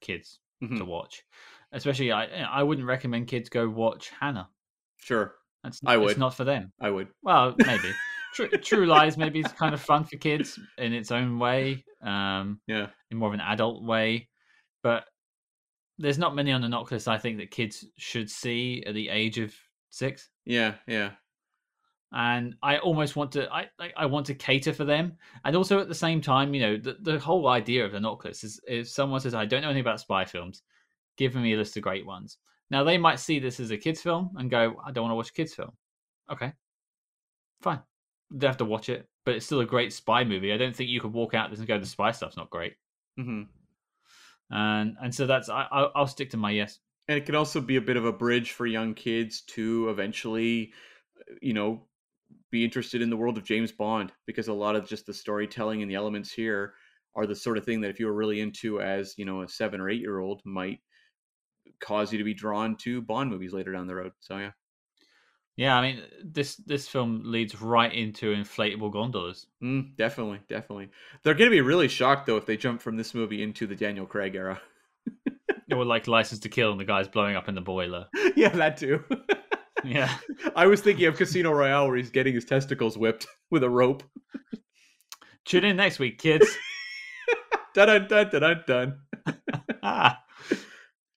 kids Mhm. to watch. Especially, I I wouldn't recommend kids go watch Hannah. Sure, That's I It's not for them. I would. Well, maybe. True, True Lies maybe is kind of fun for kids in its own way, um, Yeah. in more of an adult way. But there's not many on the NOC list I think that kids should see at the age of six. Yeah. Yeah. And I almost want to I I I want to cater for them, and also at the same time, you know, the, the whole idea of the NOC is if someone says I don't know anything about spy films, give me a list of great ones. Now they might see this as a kids film and go, I don't want to watch a kids film. Okay, fine, they have to watch it, but it's still a great spy movie. I don't think you could walk out this and go, the spy stuff's not great, hmm and and so that's I I'll, stick to my yes. And it can also be a bit of a bridge for young kids to eventually, you know, be interested in the world of James Bond because a lot of just the storytelling and the elements here are the sort of thing that if you were really into as, you know, a seven or eight year old might cause you to be drawn to Bond movies later down the road. So yeah. Yeah, I mean this this film leads right into inflatable gondolas. Mm, definitely, definitely. They're going to be really shocked though if they jump from this movie into the Daniel Craig era. Or like License to Kill and the guy's blowing up in the boiler. yeah, that too. Yeah. I was thinking of Casino Royale where he's getting his testicles whipped with a rope. Tune in next week, kids. Dun dun dun dun dun dun. ah.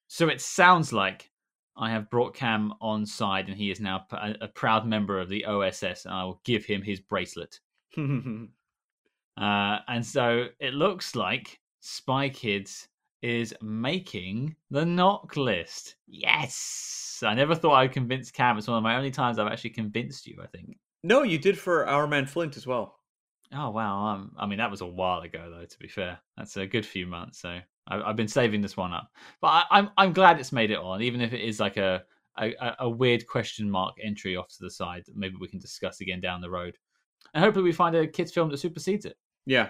So it sounds like I have brought Cam on side, and he is now a proud member of the OSS, and I will give him his bracelet. Uh, and so it looks like Spy Kids is making the NOC list. Yes! I never thought I'd convince Cam. It's one of my only times I've actually convinced you, I think. no, you did for Our Man Flint as well. Oh, wow. Um, I mean, that was a while ago, though, to be fair. That's a good few months. So I, I've been saving this one up. But I, I'm, I'm glad it's made it on, even if it is like a, a, a- a weird question mark entry off to the side that maybe we can discuss again down the road. And hopefully we find a kids' film that supersedes it. Yeah.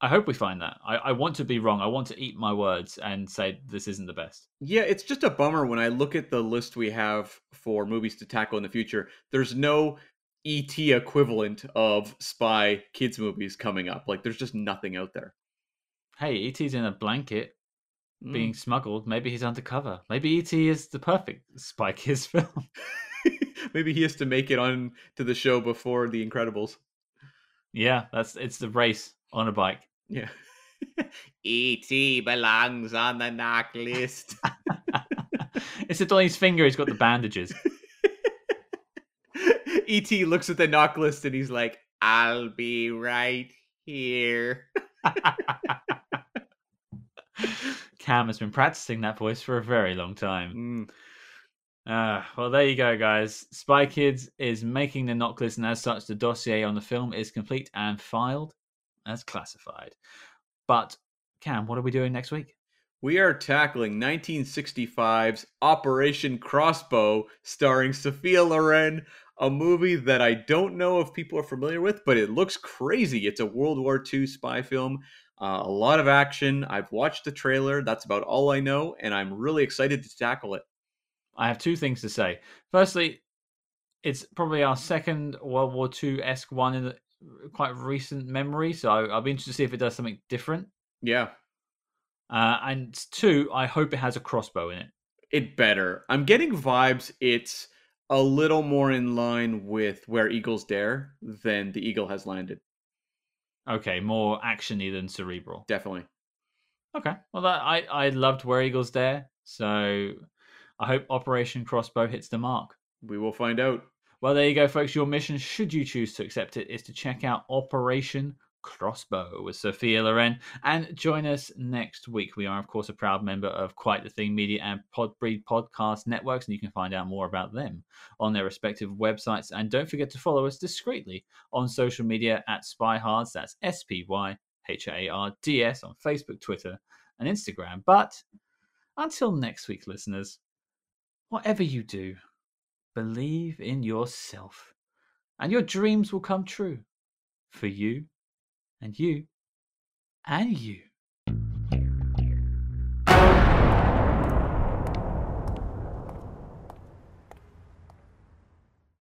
I hope we find that. I, I want to be wrong. I want to eat my words and say this isn't the best. Yeah, it's just a bummer when I look at the list we have for movies to tackle in the future. There's no ET equivalent of spy kids movies coming up. Like there's just nothing out there. Hey, E.T.'s in a blanket Mm. being smuggled. Maybe he's undercover. Maybe E.T. is the perfect Spy Kids film. maybe he has to make it on to the show before the Incredibles. Yeah, that's it's the race on a bike. Yeah. E.T. belongs on the NOC list. it's on his finger. He's got the bandages. E.T. looks at the NOC list and he's like, I'll be right here. Cam has been practicing that voice for a very long time. Mm. Uh, well, there you go, guys. Spy Kids is making the NOC list, and as such, the dossier on the film is complete and filed as classified. But, Cam, what are we doing next week? We are tackling 1965's Operation Crossbow, starring Sophia Loren, a movie that I don't know if people are familiar with, but it looks crazy. It's a World War II spy film. Uh, a lot of action. I've watched the trailer. That's about all I know, and I'm really excited to tackle it. I have two things to say. Firstly, it's probably our second World War II esque one in the quite recent memory, so I'll be interested to see if it does something different. Yeah. Uh, and two, I hope it has a crossbow in it. It better. I'm getting vibes. It's a little more in line with where Eagles dare than the Eagle has landed. Okay, more actiony than cerebral. Definitely. Okay. Well, that, I I loved where Eagles dare, so I hope Operation Crossbow hits the mark. We will find out. Well, there you go, folks. Your mission, should you choose to accept it, is to check out Operation Crossbow with Sophia Loren and join us next week. We are, of course, a proud member of Quite the Thing Media and Podbreed podcast networks, and you can find out more about them on their respective websites. And don't forget to follow us discreetly on social media at SpyHards. That's S P Y H A R D S on Facebook, Twitter, and Instagram. But until next week, listeners, whatever you do, believe in yourself, and your dreams will come true for you and you and you.